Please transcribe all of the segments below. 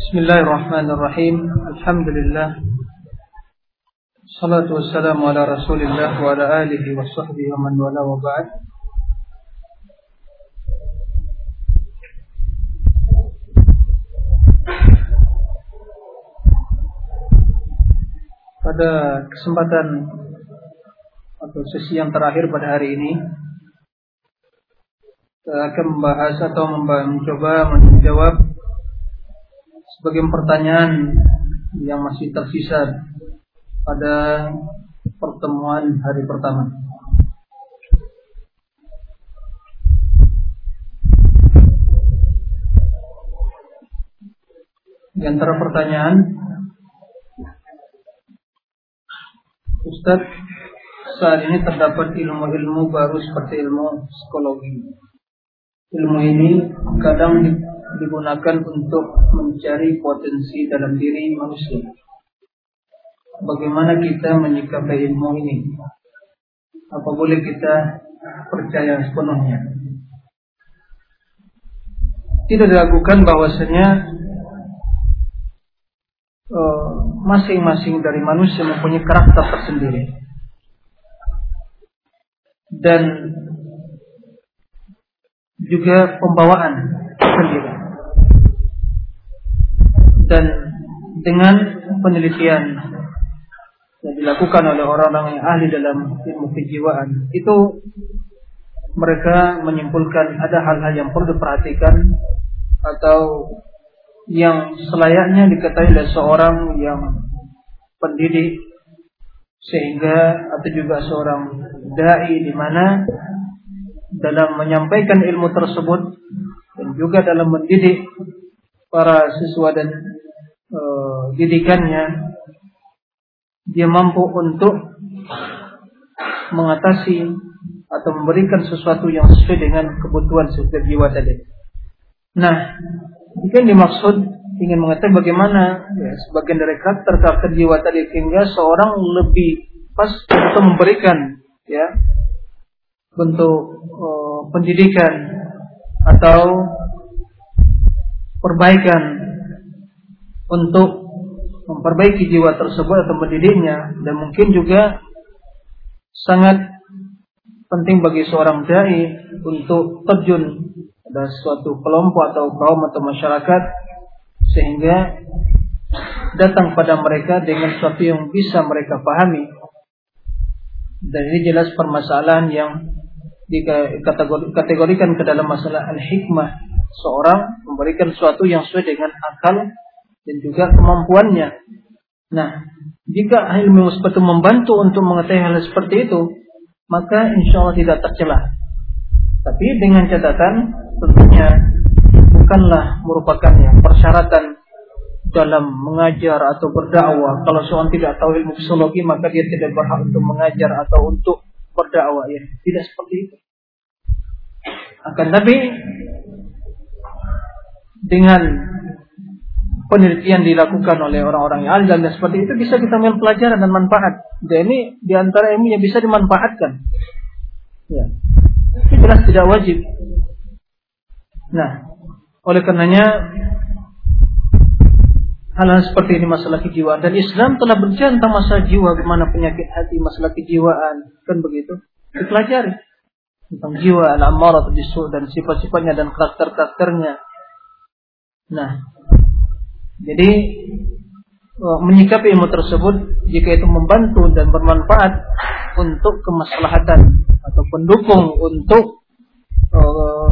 بسم الله الرحمن الرحيم الحمد لله الصلاة والسلام على رسول الله وعلى آله وصحبه ومن والاه وبعد Pada kesempatan atau sesi yang terakhir pada hari ini kita akan membahas atau mencoba menjawab sebagian pertanyaan yang masih tersisa pada pertemuan hari pertama. Di antara pertanyaan Ustadz saat ini terdapat ilmu-ilmu baru seperti ilmu psikologi. Ilmu ini kadang digunakan untuk mencari potensi dalam diri manusia. Bagaimana kita menyikapi ilmu ini? Apa boleh kita percaya sepenuhnya? Tidak diragukan bahwasanya eh, masing-masing dari manusia mempunyai karakter tersendiri dan juga pembawaan sendiri. Dan dengan penelitian yang dilakukan oleh orang-orang yang ahli dalam ilmu kejiwaan, itu mereka menyimpulkan ada hal-hal yang perlu diperhatikan atau yang selayaknya diketahui oleh seorang yang pendidik sehingga atau juga seorang dai di mana dalam menyampaikan ilmu tersebut dan juga dalam mendidik para siswa dan didikannya dia mampu untuk mengatasi atau memberikan sesuatu yang sesuai dengan kebutuhan setiap jiwa tadi. Nah, jika dimaksud ingin mengetahui bagaimana ya, sebagian dari karakter karakter jiwa tadi sehingga seorang lebih pas untuk memberikan ya bentuk uh, pendidikan atau perbaikan untuk memperbaiki jiwa tersebut atau mendidiknya dan mungkin juga sangat penting bagi seorang dai untuk terjun pada suatu kelompok atau kaum atau masyarakat sehingga datang pada mereka dengan sesuatu yang bisa mereka pahami. Dan ini jelas permasalahan yang dikategorikan ke dalam masalah al-hikmah. Seorang memberikan sesuatu yang sesuai dengan akal dan juga kemampuannya. Nah, jika ilmu itu membantu untuk mengetahui hal seperti itu, maka insya Allah tidak tercela. Tapi dengan catatan tentunya bukanlah merupakan yang persyaratan dalam mengajar atau berdakwah. Kalau seorang tidak tahu ilmu psikologi maka dia tidak berhak untuk mengajar atau untuk berdakwah ya. Tidak seperti itu. Akan tapi dengan penelitian dilakukan oleh orang-orang yang alim dan seperti itu bisa kita ambil pelajaran dan manfaat. Dan ini di antara ilmu yang bisa dimanfaatkan. Ya. Jelas tidak wajib. Nah, oleh karenanya hal-hal seperti ini masalah kejiwaan dan Islam telah berbicara tentang masalah jiwa bagaimana penyakit hati masalah kejiwaan kan begitu dipelajari tentang jiwa al-ammarah bisu dan sifat-sifatnya dan karakter-karakternya nah jadi eh, menyikapi ilmu tersebut jika itu membantu dan bermanfaat untuk kemaslahatan atau pendukung untuk uh,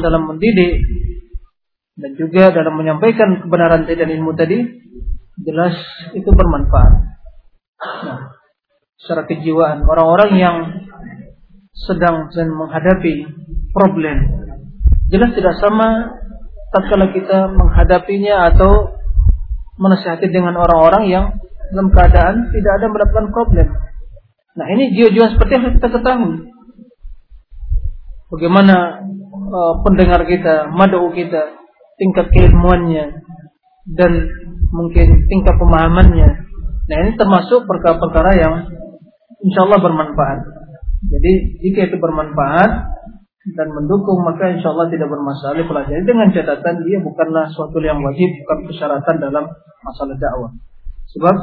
dalam mendidik dan juga dalam menyampaikan kebenaran dan ilmu tadi jelas itu bermanfaat. Nah, secara kejiwaan orang-orang yang sedang menghadapi problem jelas tidak sama tatkala kita menghadapinya atau menasihati dengan orang-orang yang dalam keadaan tidak ada mendapatkan problem. Nah ini jiwa-jiwa seperti yang kita ketahui. Bagaimana uh, pendengar kita, madu kita, tingkat keilmuannya dan mungkin tingkat pemahamannya. Nah ini termasuk perkara-perkara yang insya Allah bermanfaat. Jadi jika itu bermanfaat, dan mendukung maka insya Allah tidak bermasalah pelajari. Dengan catatan dia bukanlah suatu yang wajib bukan persyaratan dalam masalah dakwah. Sebab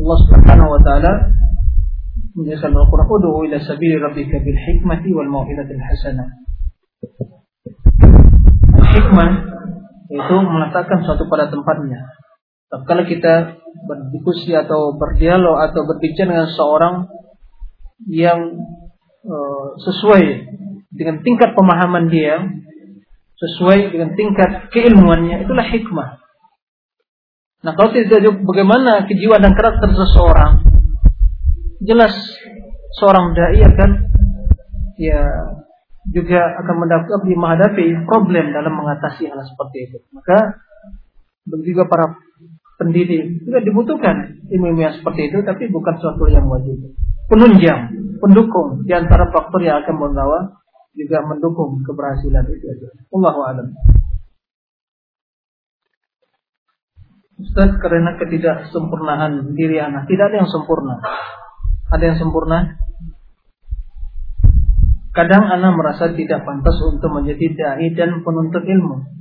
Allah Subhanahu wa taala menjelaskan Al-Qur'an ud'u ila sabili rabbika bil hikmati wal hasanah hikmah itu meletakkan suatu pada tempatnya. Kalau kita berdiskusi atau berdialog atau berbicara dengan seorang yang uh, sesuai dengan tingkat pemahaman dia, sesuai dengan tingkat keilmuannya, itulah hikmah. Nah, kalau tidak bagaimana kejiwaan dan karakter seseorang, jelas seorang dai akan ya juga akan mendapat menghadapi problem dalam mengatasi hal seperti itu. Maka begitu juga para pendidik juga dibutuhkan ilmu-ilmu yang seperti itu, tapi bukan suatu yang wajib. Penunjang, pendukung di antara faktor yang akan membawa juga mendukung keberhasilan itu. Allah a'lam. Ustaz karena ketidaksempurnaan diri anak tidak ada yang sempurna. Ada yang sempurna? Kadang anak merasa tidak pantas untuk menjadi dai dan penuntut ilmu.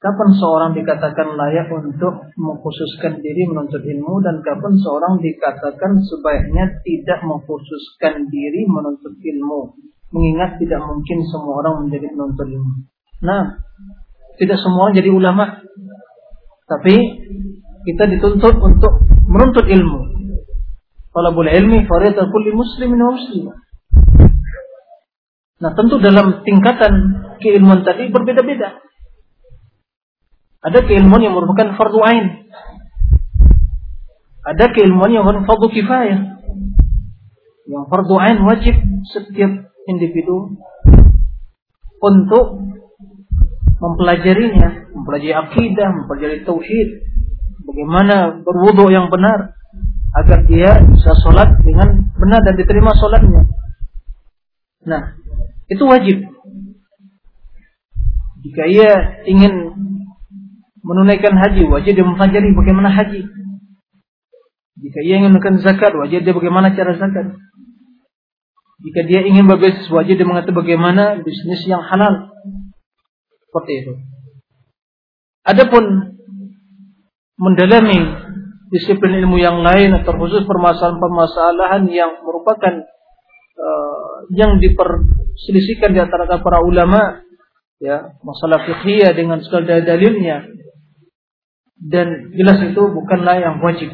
Kapan seorang dikatakan layak untuk mengkhususkan diri menuntut ilmu dan kapan seorang dikatakan sebaiknya tidak mengkhususkan diri menuntut ilmu. Mengingat tidak mungkin semua orang menjadi penuntut ilmu. Nah, tidak semua orang jadi ulama. Tapi kita dituntut untuk menuntut ilmu. Kalau boleh ilmi faridah kulli muslimin wa muslimah. Nah, tentu dalam tingkatan keilmuan tadi berbeda-beda. Ada keilmuan yang merupakan fardu ain. Ada keilmuan yang merupakan fardu kifayah. Yang fardu ain wajib setiap individu untuk mempelajarinya, mempelajari akidah, mempelajari tauhid, bagaimana berwudu yang benar agar dia bisa sholat dengan benar dan diterima sholatnya. Nah, itu wajib. Jika ia ingin menunaikan haji, wajib dia mempelajari bagaimana haji. Jika ia ingin menunaikan zakat, wajib dia bagaimana cara zakat. Jika dia ingin berbisnis, wajib dia mengetahui bagaimana bisnis yang halal. Seperti itu. Adapun mendalami disiplin ilmu yang lain atau khusus permasalahan-permasalahan yang merupakan uh, yang diperselisihkan di antara para ulama ya masalah fikih dengan segala dalilnya dan jelas itu bukanlah yang wajib.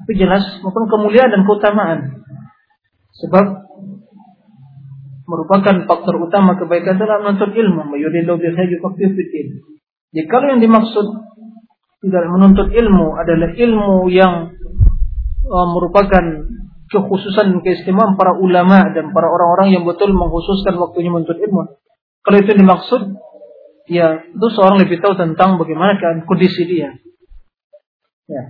Tapi jelas maupun kemuliaan dan keutamaan. Sebab merupakan faktor utama kebaikan dalam menuntut ilmu. Mayurillahu bihi fitin. Jadi kalau yang dimaksud tidak menuntut ilmu adalah ilmu yang uh, merupakan kekhususan keistimewaan para ulama dan para orang-orang yang betul mengkhususkan waktunya menuntut ilmu. Kalau itu dimaksud, ya itu seorang lebih tahu tentang bagaimana keadaan kondisi dia. Ya.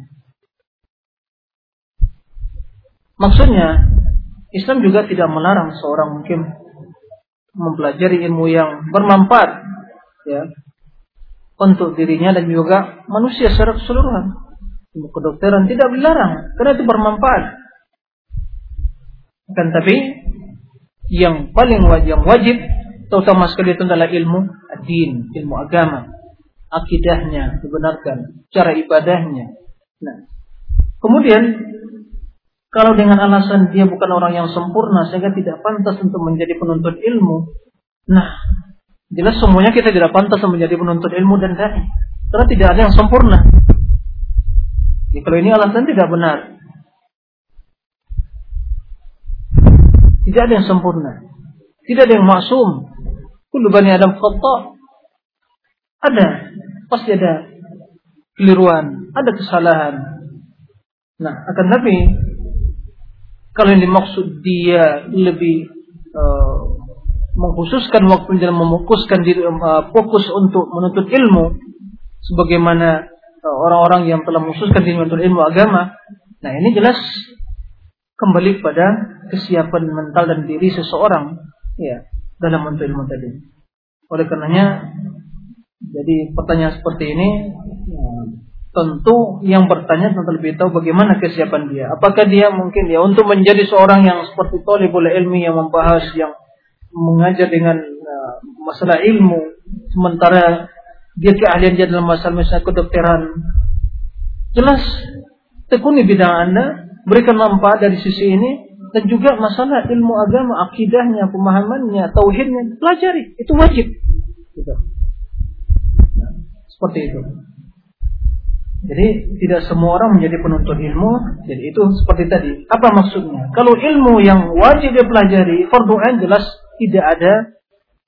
Maksudnya Islam juga tidak melarang seorang mungkin mempelajari ilmu yang bermanfaat ya untuk dirinya dan juga manusia secara keseluruhan. Ilmu kedokteran tidak dilarang karena itu bermanfaat. Kan tapi yang paling wajib, yang wajib terutama sekali itu adalah ilmu din, ilmu agama, akidahnya dibenarkan, cara ibadahnya. Nah, kemudian kalau dengan alasan dia bukan orang yang sempurna sehingga tidak pantas untuk menjadi penuntut ilmu, nah jelas semuanya kita tidak pantas menjadi penuntut ilmu dan dai karena tidak ada yang sempurna. Jadi, kalau ini alasan tidak benar. Tidak ada yang sempurna. Tidak ada yang maksum. Kullu bani Adam khata. Ada, pasti ada keliruan, ada kesalahan. Nah, akan tapi kalau yang dimaksud dia lebih uh, mengkhususkan waktu dalam memukuskan diri uh, fokus untuk menuntut ilmu sebagaimana uh, orang-orang yang telah mengkhususkan diri menuntut ilmu agama. Nah, ini jelas kembali pada kesiapan mental dan diri seseorang ya dalam menuntut ilmu tadi. Oleh karenanya, jadi pertanyaan seperti ini ya, tentu yang bertanya tentu lebih tahu bagaimana kesiapan dia. Apakah dia mungkin ya untuk menjadi seorang yang seperti boleh ilmi yang membahas yang mengajar dengan uh, masalah ilmu sementara dia keahlian dia dalam masalah-masalah kedokteran jelas tekuni bidang anda berikan manfaat dari sisi ini dan juga masalah ilmu agama akidahnya pemahamannya tauhidnya pelajari itu wajib gitu. seperti itu jadi tidak semua orang menjadi penuntut ilmu. Jadi itu seperti tadi. Apa maksudnya? Kalau ilmu yang wajib dipelajari, fardu ain jelas tidak ada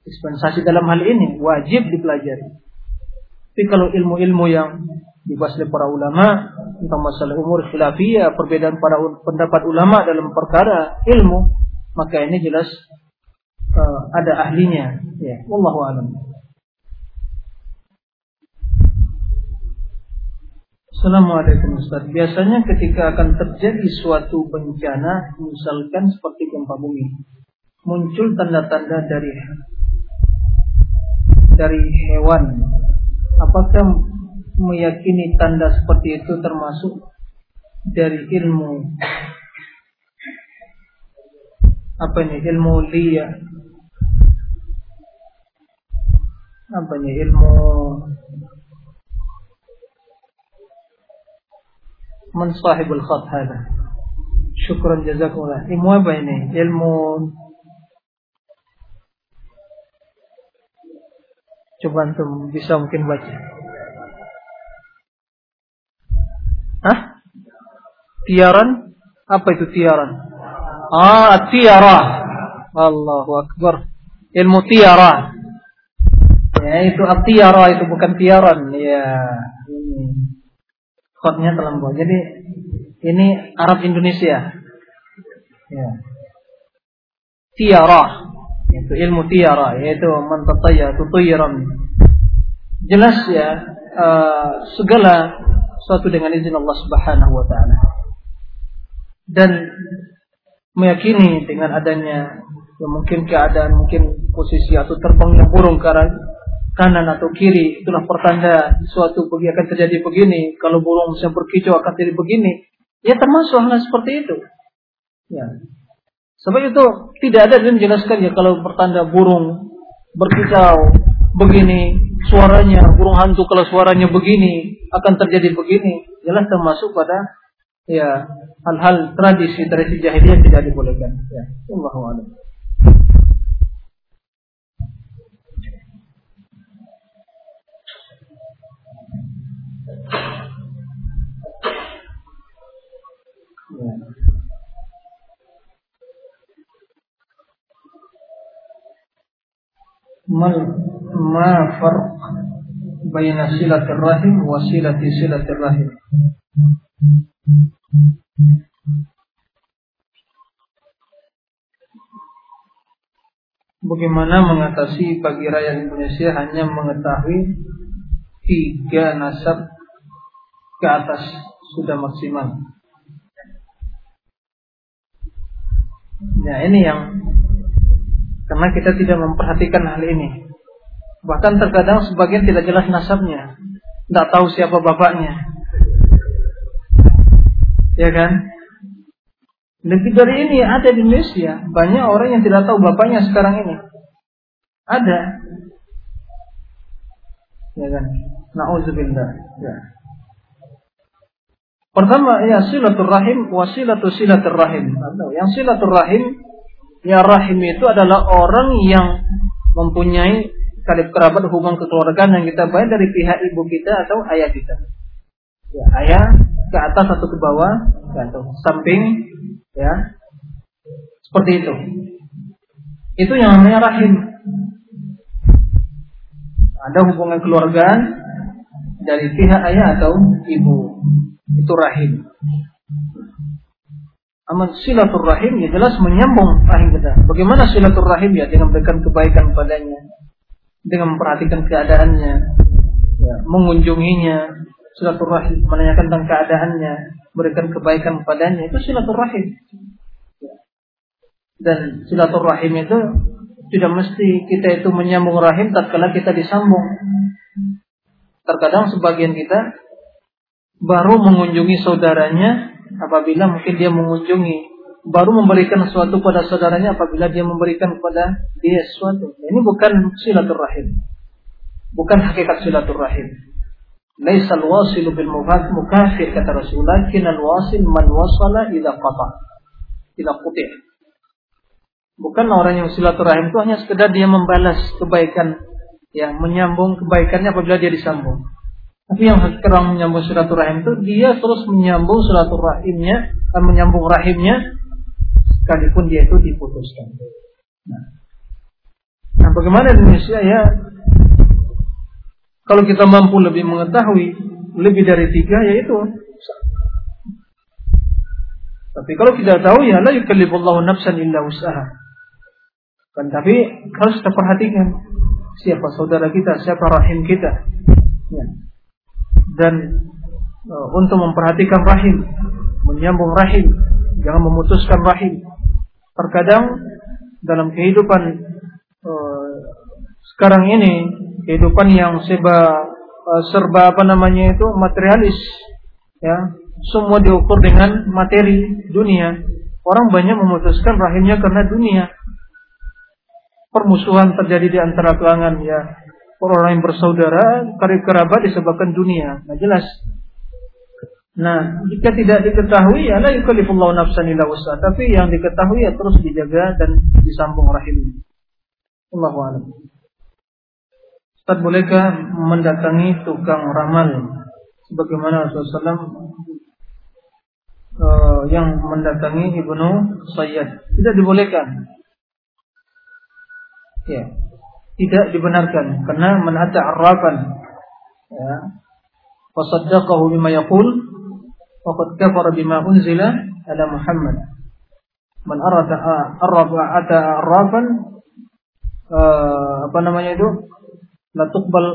dispensasi dalam hal ini, wajib dipelajari. Tapi kalau ilmu-ilmu yang dibahas oleh para ulama tentang masalah umur khilafiyah, perbedaan para pendapat ulama dalam perkara ilmu, maka ini jelas uh, ada ahlinya. Ya, wallahu a'lam. Assalamualaikum Ustaz. Biasanya ketika akan terjadi suatu bencana, misalkan seperti gempa bumi, muncul tanda-tanda dari dari hewan. Apakah meyakini tanda seperti itu termasuk dari ilmu apa ini ilmu liya apa ini ilmu man sahibul khat hada syukran jazakumullah ilmu apa ini ilmu coba antum bisa mungkin baca Hah? Tiaran? Apa itu tiaran? Ah, tiara. Allahu Akbar. Ilmu tiara. Ya, itu tiara itu bukan tiaran. Ya khotnya terlampau. Jadi ini Arab Indonesia. Ya. Tiara, itu ilmu tiara, yaitu mentataya tutuyiran. Jelas ya, uh, segala suatu dengan izin Allah Subhanahu wa taala. Dan meyakini dengan adanya ya mungkin keadaan mungkin posisi atau terbangnya burung karena kanan atau kiri itulah pertanda suatu pergi akan terjadi begini. Kalau burung bisa berkicau akan terjadi begini ya termasuk hal seperti itu. Ya. Sebab itu tidak ada yang menjelaskan ya kalau pertanda burung berkicau begini suaranya burung hantu kalau suaranya begini akan terjadi begini jelas termasuk pada ya hal-hal tradisi tradisi jahiliyah tidak dibolehkan. Ya mal ma فرق بين silatir الرحم wa silati الرحم؟ Bagaimana mengatasi bagi rakyat Indonesia hanya mengetahui tiga nasab ke atas sudah maksimal. Nah ini yang karena kita tidak memperhatikan hal ini. Bahkan terkadang sebagian tidak jelas nasabnya. Tidak tahu siapa bapaknya. Ya kan? Lebih dari ini ada di Indonesia. Banyak orang yang tidak tahu bapaknya sekarang ini. Ada. Ya kan? Nauzubillah. Ya. Pertama ya silaturrahim wasilatu silaturrahim. Yang silaturrahim Ya rahim itu adalah orang yang mempunyai karib kerabat hubungan kekeluargaan yang kita bayar dari pihak ibu kita atau ayah kita. Ya, ayah ke atas atau ke bawah, ya, atau samping, ya, seperti itu. Itu yang namanya rahim. Ada hubungan keluargaan dari pihak ayah atau ibu. Itu rahim. Amal silaturrahim ya jelas menyambung rahim kita. Bagaimana silaturrahim ya dengan memberikan kebaikan padanya, dengan memperhatikan keadaannya, ya, mengunjunginya, silaturrahim menanyakan tentang keadaannya, berikan kebaikan padanya itu silaturrahim. Ya. Dan silaturrahim itu tidak mesti kita itu menyambung rahim tatkala kita disambung. Terkadang sebagian kita baru mengunjungi saudaranya apabila mungkin dia mengunjungi baru memberikan sesuatu pada saudaranya apabila dia memberikan kepada dia sesuatu. Ini bukan silaturahim. Bukan hakikat silaturahim. Laisa al-wasilu bil mukafir kata Rasulullah, kinal wasil man wasala idza qata. Idza qutih. Bukan orang yang silaturahim itu hanya sekedar dia membalas kebaikan ya menyambung kebaikannya apabila dia disambung. Tapi yang sekarang menyambung silaturahim itu dia terus menyambung silaturahimnya dan menyambung rahimnya sekalipun dia itu diputuskan. Nah, nah bagaimana Indonesia ya kalau kita mampu lebih mengetahui lebih dari tiga yaitu tapi kalau kita tahu ya la yukallifullahu nafsan illa usaha. Kan tapi harus kita perhatikan siapa saudara kita, siapa rahim kita. Ya. Dan uh, untuk memperhatikan rahim, menyambung rahim, jangan memutuskan rahim. Terkadang dalam kehidupan uh, sekarang ini kehidupan yang serba uh, serba apa namanya itu materialis ya semua diukur dengan materi dunia. Orang banyak memutuskan rahimnya karena dunia. Permusuhan terjadi di antara kalangan ya orang yang bersaudara karib kerabat disebabkan dunia. Nah jelas. Nah jika tidak diketahui ya la yukallifullahu nafsan illa tapi yang diketahui ya terus dijaga dan disambung rahim. Allahu a'lam. Ustaz bolehkah mendatangi tukang ramal? Sebagaimana Rasulullah SAW uh, yang mendatangi Ibnu Sayyid tidak dibolehkan. Ya tidak dibenarkan karena menata arrafan ya fasaddaqahu bima yaqul faqad kafara bima unzila ala Muhammad man arada arrafa ata arrafan uh, apa namanya itu la tuqbal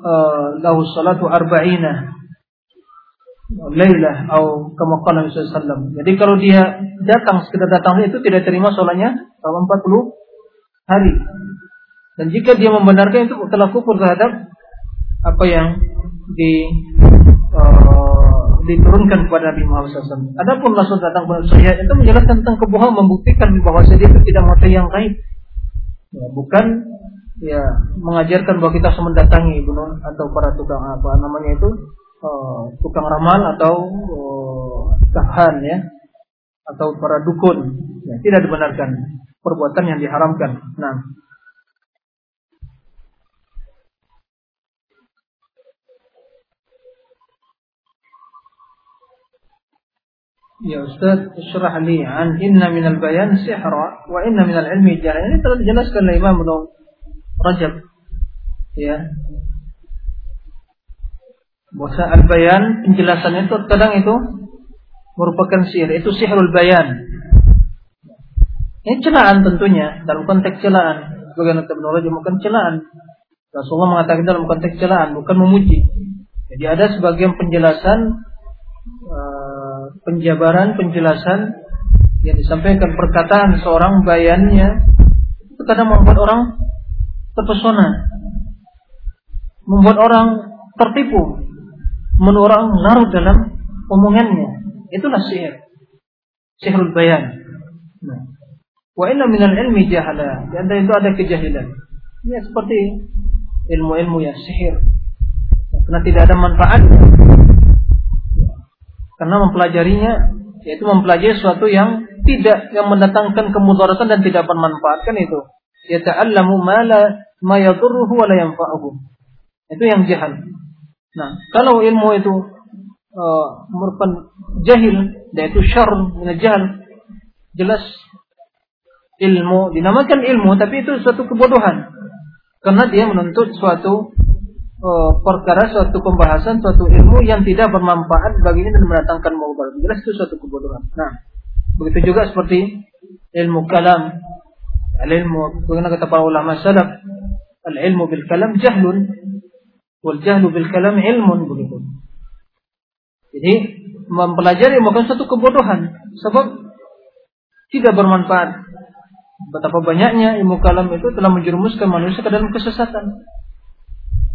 uh, lahu salatu arba'ina lailah atau kama qala sallam. Jadi kalau dia datang sekedar datang itu tidak terima sholatnya selama 40 hari. Dan jika dia membenarkan itu telah kufur terhadap apa yang di uh, diturunkan kepada Nabi Muhammad SAW. Adapun Rasul datang kepada saya itu menjelaskan tentang kebohongan, membuktikan bahwa dia itu tidak mau yang gaib. Ya, bukan ya mengajarkan bahwa kita harus mendatangi gunung atau para tukang apa namanya itu uh, tukang ramal atau uh, kahan ya atau para dukun ya, tidak dibenarkan perbuatan yang diharamkan. Nah, Ya Ustaz, isyrah li an inna minal bayan sihra wa inna minal ilmi jalan. Ini telah dijelaskan oleh Imam Rajab. Ya. Bahwa al-bayan penjelasan itu kadang itu merupakan sihir. Itu sihirul bayan. Ini celaan tentunya dalam konteks celaan. Ibnu Rajab bukan celaan? Rasulullah mengatakan dalam konteks celaan bukan memuji. Jadi ada sebagian penjelasan uh, penjabaran penjelasan yang disampaikan perkataan seorang bayannya itu kadang membuat orang terpesona, membuat orang tertipu, membuat orang larut dalam omongannya. Itulah sihir. Sihirul bayan. Nah. Wa inna minal ilmi jahala. Di antara itu ada kejahilan. Ya seperti ilmu-ilmu yang sihir. Karena tidak ada manfaat. Karena mempelajarinya yaitu mempelajari sesuatu yang tidak yang mendatangkan kemudaratan dan tidak bermanfaat kan itu. Yata'allamu ma la ma yadurruhu wa la yanfa'uhu. Itu yang jahal. Nah, kalau ilmu itu uh, merupakan jahil, yaitu syar min jahal, jelas ilmu dinamakan ilmu tapi itu suatu kebodohan. Karena dia menuntut suatu uh, perkara, suatu pembahasan, suatu ilmu yang tidak bermanfaat baginya dan mendatangkan mudarat. Jelas itu suatu kebodohan. Nah, begitu juga seperti ilmu kalam, ilmu, bagaimana kata para ulama salaf, Al-ilmu bil kalam jahlun wal jahlu bil kalam ilmun begitu. Jadi mempelajari bukan satu kebodohan sebab tidak bermanfaat. Betapa banyaknya ilmu kalam itu telah menjerumuskan manusia ke dalam kesesatan.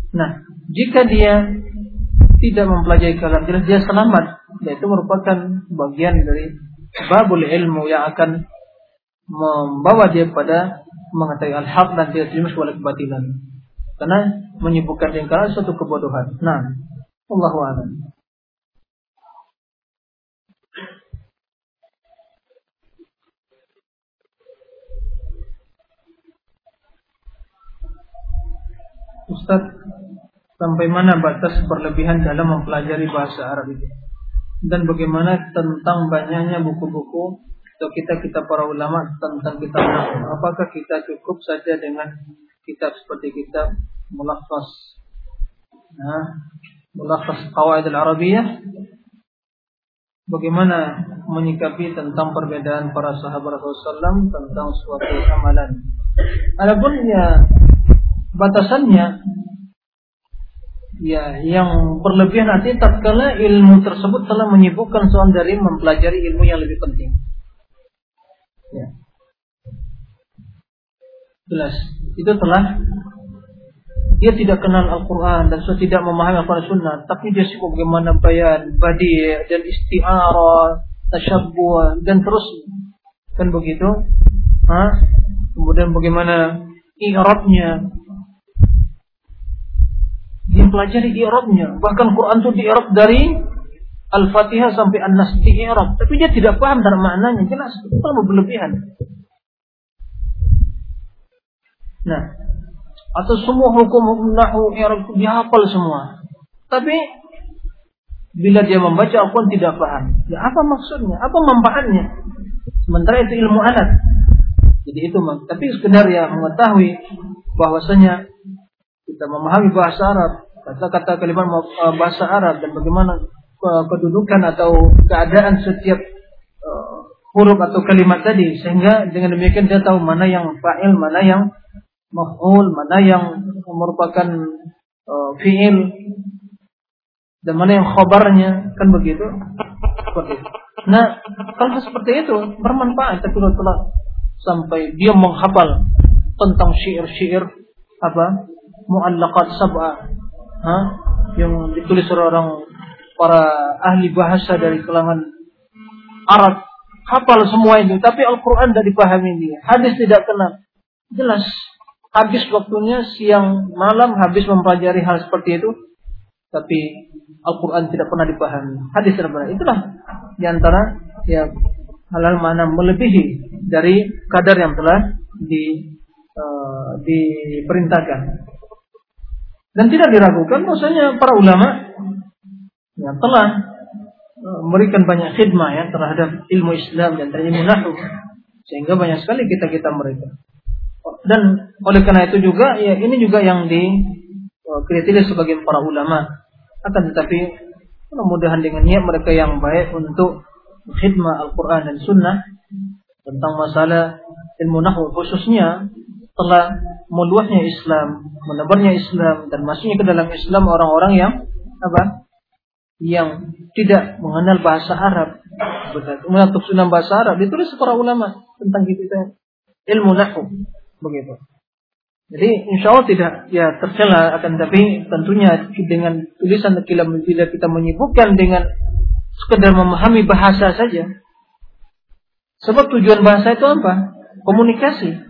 Nah, jika dia tidak mempelajari kalam jelas dia selamat, yaitu merupakan bagian dari babul ilmu yang akan membawa dia pada mengetahui al-haq dan tidak terima oleh kebatilan. Karena menyibukkan dengan suatu kebodohan. Nah, Allah. Ustaz, sampai mana batas berlebihan dalam mempelajari bahasa Arab itu? Dan bagaimana tentang banyaknya buku-buku atau kita-kita para ulama tentang kitab Apakah kita cukup saja dengan kitab seperti kitab Mulakhas? Nah, Mulakhas Qawaid al-Arabiyah? Bagaimana menyikapi tentang perbedaan para sahabat Rasulullah tentang suatu amalan? Adapun ya batasannya ya yang berlebihan nanti tatkala ilmu tersebut telah menyibukkan seorang dari mempelajari ilmu yang lebih penting. Ya. Jelas. Itu telah dia tidak kenal Al-Quran dan sudah tidak memahami Al-Quran Sunnah, tapi dia sibuk bagaimana bayan, badi dan istiara, tasyabbuh dan terus kan begitu. Hah? Kemudian bagaimana i'rabnya, dipelajari i'rabnya. Bahkan Quran itu di dari Al-Fatihah sampai An-Nas di i'rab, tapi dia tidak paham dari maknanya. Jelas itu terlalu berlebihan. Nah, atau semua hukum-hukum nahu i'rab itu dihafal semua. Tapi bila dia membaca Al-Quran tidak paham. Ya apa maksudnya? Apa manfaatnya? Sementara itu ilmu alat. Jadi itu tapi sekedar ya mengetahui bahwasanya kita memahami bahasa Arab, kata-kata kalimat eh, bahasa Arab dan bagaimana eh, kedudukan atau keadaan setiap uh, huruf atau kalimat tadi. Sehingga dengan demikian dia tahu mana yang fa'il, mana yang maf'ul, mana yang merupakan uh, fi'il dan mana yang khobarnya kan begitu? Seperti itu. Nah, kalau seperti itu bermanfaat tapi telah sampai dia menghafal tentang syair-syair apa mu'allaqat sab'ah ha? yang ditulis oleh orang para ahli bahasa dari kalangan Arab. Hafal semua itu tapi Al-Quran tidak dipahami dia hadis tidak kenal. Jelas. Habis waktunya siang malam habis mempelajari hal seperti itu. Tapi Al-Quran tidak pernah dipahami. Hadis tidak itulah di antara ya halal mana melebihi dari kadar yang telah di uh, diperintahkan dan tidak diragukan bahwasanya para ulama yang telah e, memberikan banyak khidmah ya terhadap ilmu Islam dan ilmu nahwu sehingga banyak sekali kita-kita mereka. Dan oleh karena itu juga ya ini juga yang dikritisi e, sebagai para ulama. Akan tetapi mudah-mudahan dengan niat mereka yang baik untuk khidmah Al-Quran dan Sunnah tentang masalah ilmu nahwu khususnya telah meluasnya Islam, menebarnya Islam dan masuknya ke dalam Islam orang-orang yang apa? Yang tidak mengenal bahasa Arab. Kemudian sunnah bahasa Arab ditulis para ulama tentang kita ilmu nahwu begitu. Jadi insya Allah tidak ya tercela akan tapi tentunya dengan tulisan bila kita menyibukkan dengan sekedar memahami bahasa saja. Sebab tujuan bahasa itu apa? Komunikasi.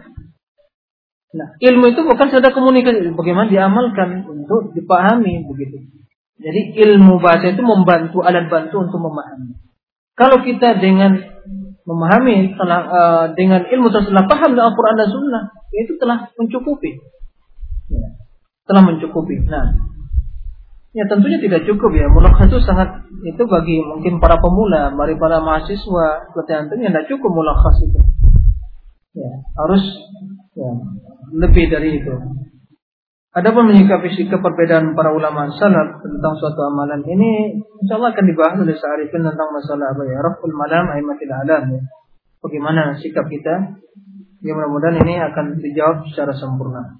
Nah, ilmu itu bukan saja komunikasi, bagaimana diamalkan untuk dipahami begitu. Jadi ilmu bahasa itu membantu alat bantu untuk memahami. Kalau kita dengan memahami telah, uh, dengan ilmu tersebut paham dengan Al-Quran dan Sunnah, itu telah mencukupi. Ya, telah mencukupi. Nah, ya tentunya tidak cukup ya. Mulakhas itu sangat itu bagi mungkin para pemula, mari para mahasiswa, seperti antum tidak cukup mulakhas itu. Ya, harus ya, lebih dari itu. Adapun menyikapi sikap perbedaan para ulama salaf tentang suatu amalan ini insya Allah akan dibahas oleh Sa'arifin tentang masalah apa ya Raful Malam Aimatil Alam ya. Bagaimana sikap kita Ya mudah-mudahan ini akan dijawab secara sempurna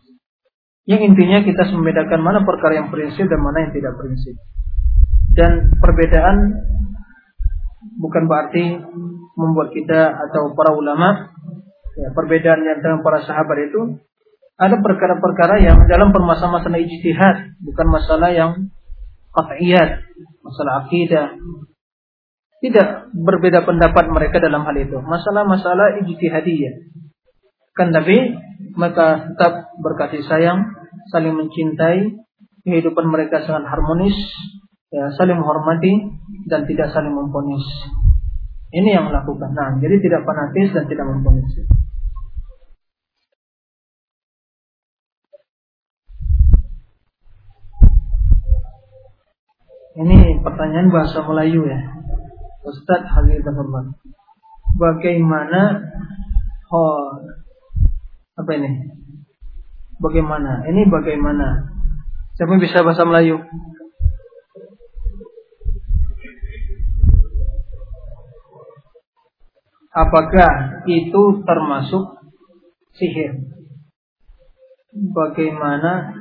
Yang intinya kita membedakan mana perkara yang prinsip dan mana yang tidak prinsip Dan perbedaan bukan berarti membuat kita atau para ulama ya, perbedaan yang antara para sahabat itu ada perkara-perkara yang dalam permasalahan masalah ijtihad, bukan masalah yang qat'iyat, masalah akidah. Tidak berbeda pendapat mereka dalam hal itu. Masalah-masalah ijtihadiyah. Kan tapi maka tetap berkasih sayang, saling mencintai, kehidupan mereka sangat harmonis, ya, saling menghormati dan tidak saling memponis. Ini yang melakukan. Nah, jadi tidak fanatis dan tidak memponis. Ini pertanyaan bahasa Melayu ya. Ustaz Habib Bagaimana oh, apa ini? Bagaimana? Ini bagaimana? Siapa bisa bahasa Melayu? Apakah itu termasuk sihir? Bagaimana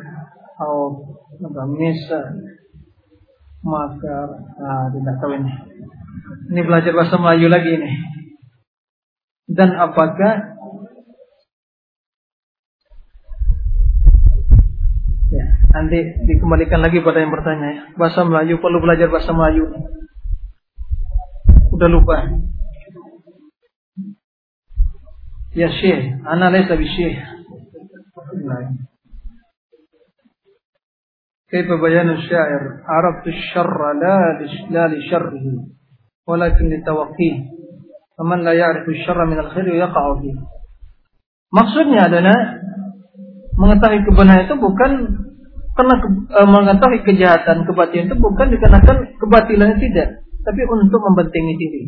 oh, apa misal maka ah, tidak tahu ini. Ini belajar bahasa Melayu lagi ini. Dan apakah Nanti dikembalikan lagi pada yang bertanya ya. Bahasa Melayu perlu belajar bahasa Melayu. Udah lupa. Ya Syekh, ana laysa bi Syekh. كيف بيان الشاعر عرفت الشر لا لا لشره ولكن لتوقيه فمن لا يعرف الشر من الخير يقع فيه maksudnya adalah mengetahui kebenaran itu bukan karena ke, e, mengetahui kejahatan kebatilan itu bukan dikarenakan kebatilan tidak, tapi untuk membentengi diri.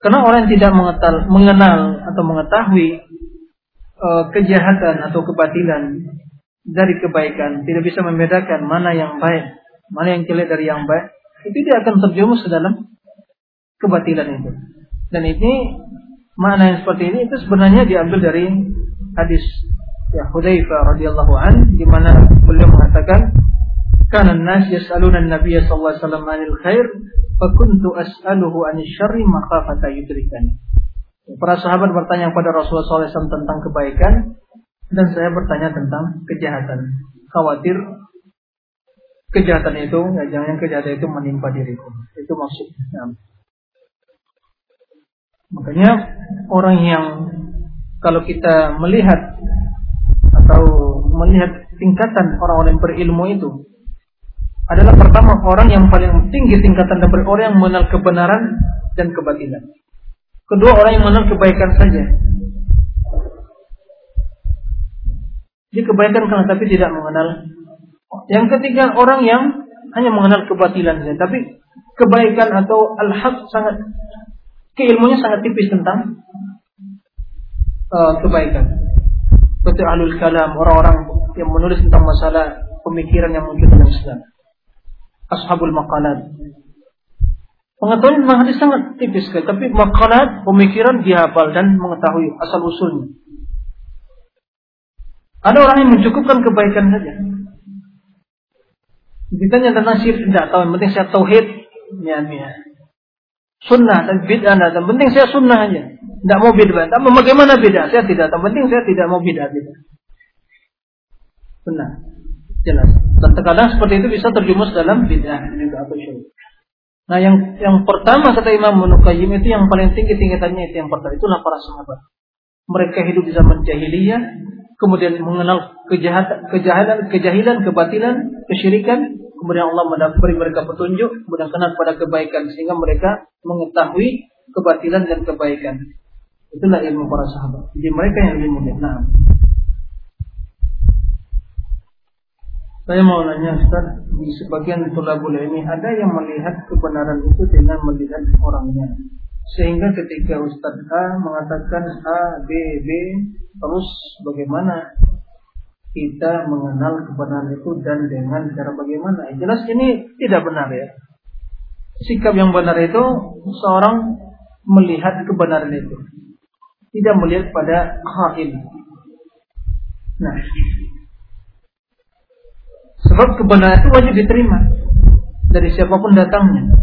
Karena orang yang tidak mengenal, mengenal atau mengetahui e, kejahatan atau kebatilan dari kebaikan, tidak bisa membedakan mana yang baik, mana yang jelek dari yang baik, itu dia akan terjumus ke dalam kebatilan itu. Dan ini makna yang seperti ini itu sebenarnya diambil dari hadis ya Hudzaifah radhiyallahu an di mana beliau mengatakan kana an-nas yas'aluna an-nabiy sallallahu alaihi wasallam 'anil khair fa kuntu as'aluhu 'anil syarri makhafata yudrikani. Para sahabat bertanya kepada Rasulullah SAW tentang kebaikan dan saya bertanya tentang kejahatan. Khawatir kejahatan itu, ya jangan kejahatan itu menimpa diriku. Itu maksudnya. Ya. Makanya orang yang kalau kita melihat atau melihat tingkatan orang-orang yang berilmu itu adalah pertama orang yang paling tinggi tingkatan dan orang yang mengenal kebenaran dan kebatilan. Kedua orang yang mengenal kebaikan saja. Dia kebaikan karena tapi tidak mengenal. Yang ketiga orang yang hanya mengenal kebatilan saja, tapi kebaikan atau al-haq sangat keilmunya sangat tipis tentang uh, kebaikan seperti alul kalam, orang-orang yang menulis tentang masalah pemikiran yang mungkin dalam Islam. Ashabul makalat. Pengetahuan hadis sangat tipis sekali, tapi makalat, pemikiran dia hafal dan mengetahui asal usulnya. Ada orang yang mencukupkan kebaikan saja. Ditanya tentang syirik tidak tahu, yang penting saya tauhid, ya, ya. Sunnah dan bid'ah, dan penting saya sunnah aja. Tidak mau bid'ah. Tapi bagaimana beda? Saya tidak. Yang penting saya tidak mau bid'ah. bid'ah. Benar. Jelas. Dan terkadang seperti itu bisa terjumus dalam bid'ah atau syirik. Nah yang yang pertama kata Imam Munukayyim itu yang paling tinggi tingkatannya itu yang pertama itulah para sahabat. Mereka hidup di zaman jahiliyah, kemudian mengenal kejahatan, kejahilan, kejahilan, kebatilan, kesyirikan, kemudian Allah memberi mereka petunjuk, kemudian kenal pada kebaikan sehingga mereka mengetahui kebatilan dan kebaikan. Itulah ilmu para sahabat. Jadi mereka yang lebih mulia. Nah. Saya mau nanya Ustaz, di sebagian tulabul ini ada yang melihat kebenaran itu dengan melihat orangnya. Sehingga ketika Ustaz A mengatakan A, B, B, terus bagaimana kita mengenal kebenaran itu dan dengan cara bagaimana? Jelas ini tidak benar ya. Sikap yang benar itu seorang melihat kebenaran itu tidak melihat pada khain. Nah, sebab kebenaran itu wajib diterima dari siapa pun datangnya.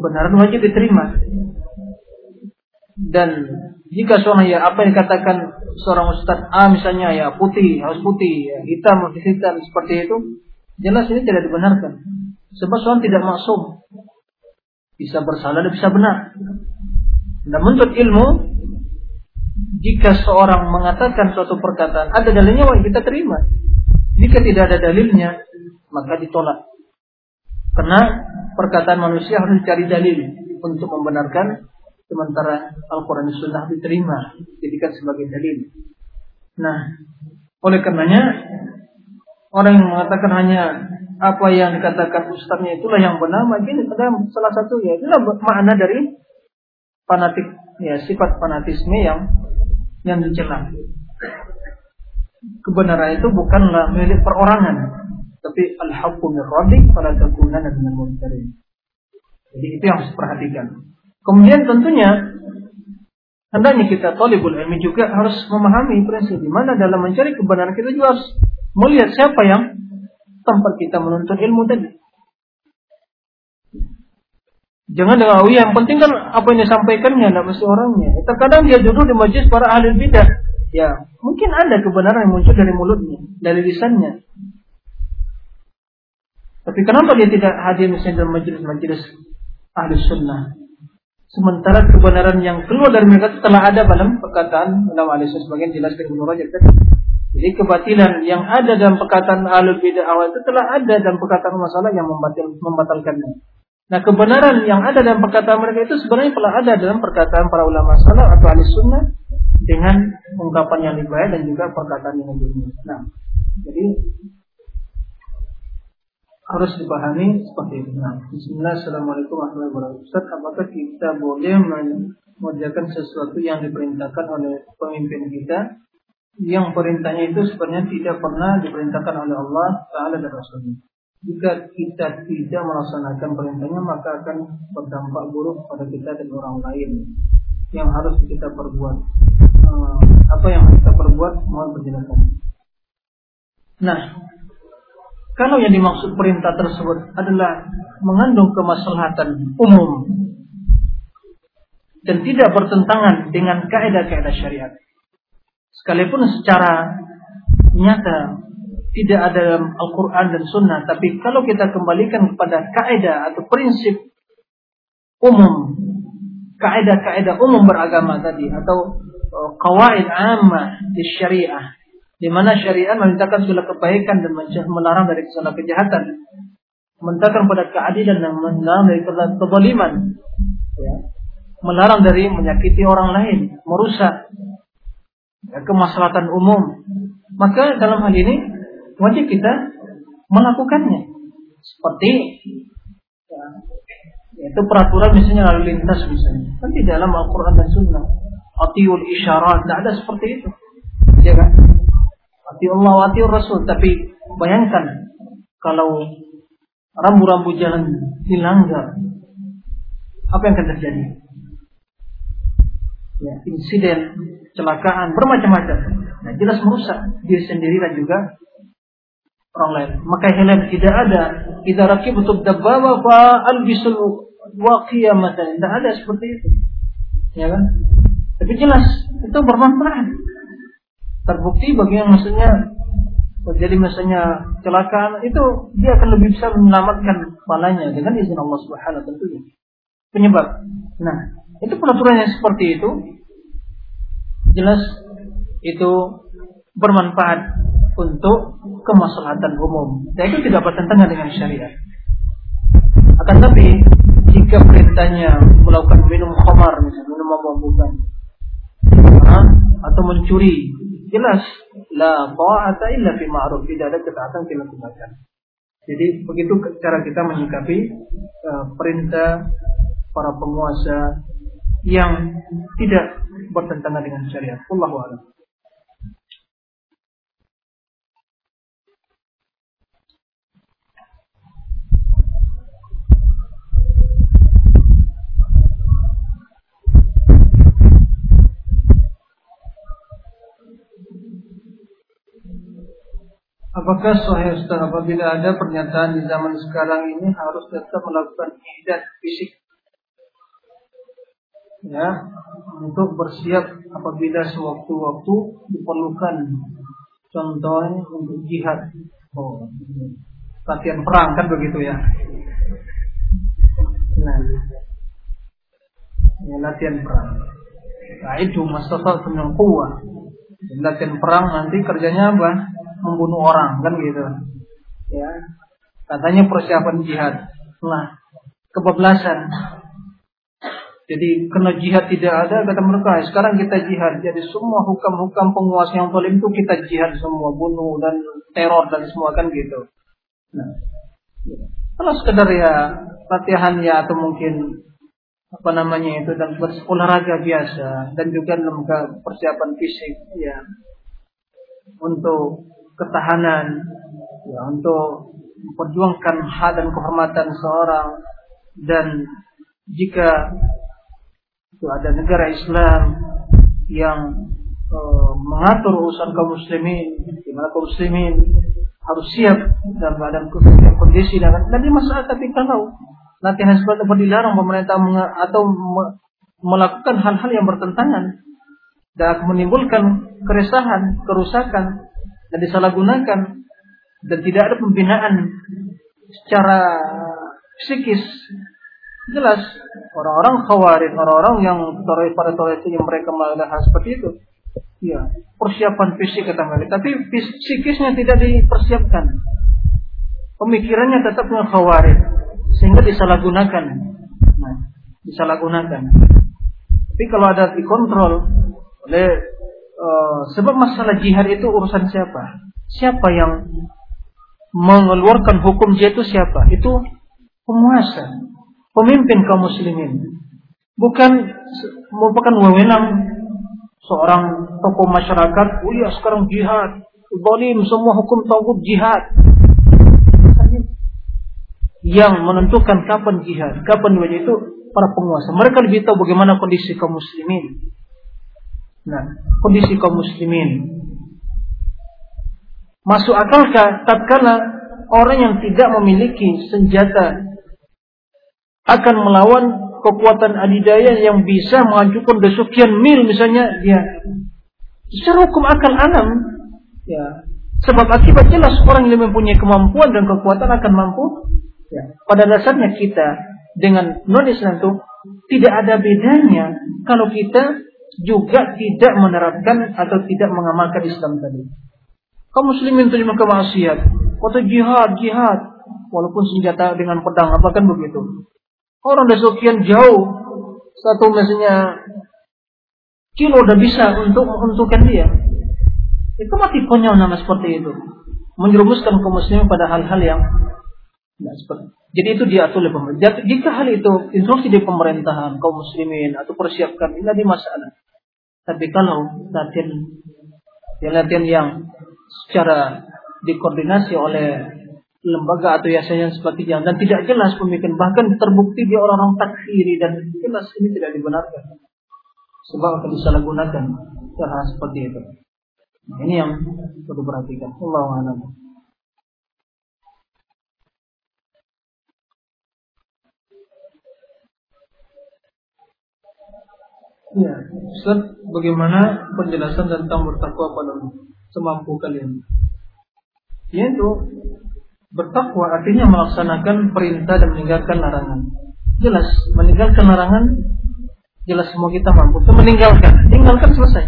Kebenaran wajib diterima. Dan jika seorang ya apa yang dikatakan seorang ustadz A misalnya ya putih harus putih, ya, hitam harus hitam seperti itu, jelas ini tidak dibenarkan. Sebab seorang tidak maksum. Bisa bersalah dan bisa benar. Dan menuntut ilmu, jika seorang mengatakan suatu perkataan, ada dalilnya, wajib kita terima. Jika tidak ada dalilnya, maka ditolak. Karena perkataan manusia harus dicari dalil untuk membenarkan, sementara Al-Quran dan Sunnah diterima, jadikan sebagai dalil. Nah, oleh karenanya, orang yang mengatakan hanya apa yang dikatakan ustaznya itulah yang benar, mungkin ada salah satu ya itulah makna dari fanatik ya sifat fanatisme yang yang dicela. Kebenaran itu bukanlah milik perorangan, tapi al-haqqu min rabbik fala takunanna minal mumtarin. Jadi itu yang harus perhatikan. Kemudian tentunya hendaknya kita talibul ilmi juga harus memahami prinsip di mana dalam mencari kebenaran kita juga harus melihat siapa yang tempat kita menuntut ilmu tadi. Jangan dengan oh yang penting kan apa yang disampaikannya, tidak mesti orangnya. Terkadang dia duduk di majlis para ahli bidah. Ya, mungkin ada kebenaran yang muncul dari mulutnya, dari lisannya. Tapi kenapa dia tidak hadir misalnya dalam majlis-majlis ahli sunnah? Sementara kebenaran yang keluar dari mereka telah ada dalam perkataan dalam ahli sunnah sebagian jelas Ibnu Rajab tadi. Jadi kebatilan yang ada dalam perkataan alul bidah awal itu telah ada dalam perkataan masalah yang membatal, membatalkannya. Nah kebenaran yang ada dalam perkataan mereka itu sebenarnya telah ada dalam perkataan para ulama salah atau ahli sunnah dengan ungkapan yang lebih baik dan juga perkataan yang lebih baik. Nah, jadi harus dipahami seperti itu. Nah, Bismillah, Assalamualaikum warahmatullahi wabarakatuh. Apakah kita boleh mengerjakan sesuatu yang diperintahkan oleh pemimpin kita yang perintahnya itu sebenarnya tidak pernah diperintahkan oleh Allah Taala dan Rasulnya. Jika kita tidak melaksanakan perintahnya maka akan berdampak buruk pada kita dan orang lain yang harus kita perbuat. Eh, apa yang kita perbuat mohon penjelasan. Nah, kalau yang dimaksud perintah tersebut adalah mengandung kemaslahatan umum dan tidak bertentangan dengan kaidah-kaidah syariat. Sekalipun secara nyata tidak ada dalam Al-Quran dan Sunnah, tapi kalau kita kembalikan kepada kaidah atau prinsip umum, kaidah-kaidah umum beragama tadi atau kawaid ammah di syariah, di mana syariat memerintahkan segala kebaikan dan melarang dari segala kejahatan, memerintahkan pada keadilan dan melarang dari kezaliman, ya. melarang dari menyakiti orang lain, merusak ya, kemaslahatan umum. Maka dalam hal ini wajib kita melakukannya. Seperti ya, itu peraturan misalnya lalu lintas misalnya. Di dalam Al-Quran dan Sunnah. Atiul isyarat. Tidak ada seperti itu. Ya kan? Ati Allah wa Rasul. Tapi bayangkan kalau rambu-rambu jalan dilanggar. Apa yang akan terjadi? Ya, insiden kecelakaan, bermacam-macam. Nah, jelas merusak diri sendiri dan juga orang lain. Maka helm tidak ada. Kita rakib untuk dabbawa fa albisul waqiyah Tidak ada seperti itu. Ya kan? Tapi jelas itu bermanfaat. Terbukti bagi yang maksudnya terjadi misalnya kecelakaan itu dia akan lebih bisa menyelamatkan kepalanya dengan izin Allah Subhanahu taala Penyebab. Nah, itu peraturan yang seperti itu jelas itu bermanfaat untuk kemaslahatan umum. Dan itu tidak bertentangan dengan syariat. Akan tapi jika perintahnya melakukan minum khamar misalnya minum mabuk-mabukan atau mencuri, jelas la ta'ata illa fi ma'ruf, tidak ada ketaatan dalam kebaikan. Jadi begitu cara kita menyikapi uh, perintah para penguasa yang tidak bertentangan dengan syariat. Allahu a'lam. Apakah sahih Ustaz apabila ada pernyataan di zaman sekarang ini harus tetap melakukan ibadah fisik ya untuk bersiap apabila sewaktu-waktu diperlukan contohnya untuk jihad oh latihan perang kan begitu ya nah ya, latihan perang. Nah, itu masalah tentang kuah. Latihan perang nanti kerjanya apa? Membunuh orang kan gitu. Ya, katanya persiapan jihad. Nah, kebablasan. Jadi kena jihad tidak ada kata mereka. Sekarang kita jihad. Jadi semua hukum-hukum penguasa yang zalim itu kita jihad semua, bunuh dan teror dan semua kan gitu. Nah, kalau sekedar ya latihan ya atau mungkin apa namanya itu dan olahraga biasa dan juga lembaga persiapan fisik ya untuk ketahanan ya untuk memperjuangkan hak dan kehormatan seorang. Dan jika itu ada negara Islam yang uh, mengatur urusan kaum muslimin di mana kaum muslimin harus siap dalam keadaan kondisi dan nanti masalah tapi kalau latihan seperti apa dilarang pemerintah atau melakukan hal-hal yang bertentangan. Dan menimbulkan keresahan, kerusakan dan disalahgunakan dan tidak ada pembinaan secara psikis jelas orang-orang khawarin orang-orang yang para teroris yang mereka hal seperti itu ya persiapan fisik kata mereka tapi psikisnya tidak dipersiapkan pemikirannya tetap khawarin sehingga disalahgunakan. Nah, disalahgunakan. Tapi kalau ada dikontrol oleh uh, sebab masalah jihad itu urusan siapa? Siapa yang mengeluarkan hukum jihad itu siapa? Itu penguasa, pemimpin kaum muslimin. Bukan merupakan wewenang seorang tokoh masyarakat, oh iya sekarang jihad, zalim semua hukum tauhid jihad yang menentukan kapan jihad, kapan wajah itu para penguasa. Mereka lebih tahu bagaimana kondisi kaum muslimin. Nah, kondisi kaum muslimin. Masuk akalkah tatkala orang yang tidak memiliki senjata akan melawan kekuatan adidaya yang bisa mengajukan sekian mil misalnya dia secara hukum akal alam ya sebab akibat jelas orang yang mempunyai kemampuan dan kekuatan akan mampu Ya. Pada dasarnya kita dengan non Islam itu tidak ada bedanya kalau kita juga tidak menerapkan atau tidak mengamalkan Islam tadi. Kaum muslimin terima kemaksiat, kata jihad, jihad, walaupun senjata dengan pedang apa kan begitu. Orang dari sekian jauh, satu misalnya kilo udah bisa untuk untukkan dia. Itu mati konyol nama seperti itu. Menjerumuskan kaum muslimin pada hal-hal yang Nah, seperti, jadi itu diatur oleh pemerintah. Jika hal itu instruksi dari pemerintahan kaum muslimin atau persiapkan ini di masalah. Tapi kalau latihan yang latihan yang secara dikoordinasi oleh lembaga atau yayasan yang seperti yang dan tidak jelas pemikiran bahkan terbukti dia orang-orang takfiri dan jelas ini tidak dibenarkan sebab akan disalahgunakan cara seperti itu. Nah, ini yang perlu perhatikan. Allah Ya, Ustaz, bagaimana penjelasan tentang bertakwa pada semampu kalian? Yaitu bertakwa artinya melaksanakan perintah dan meninggalkan larangan. Jelas, meninggalkan larangan jelas semua kita mampu. Itu meninggalkan, tinggalkan selesai.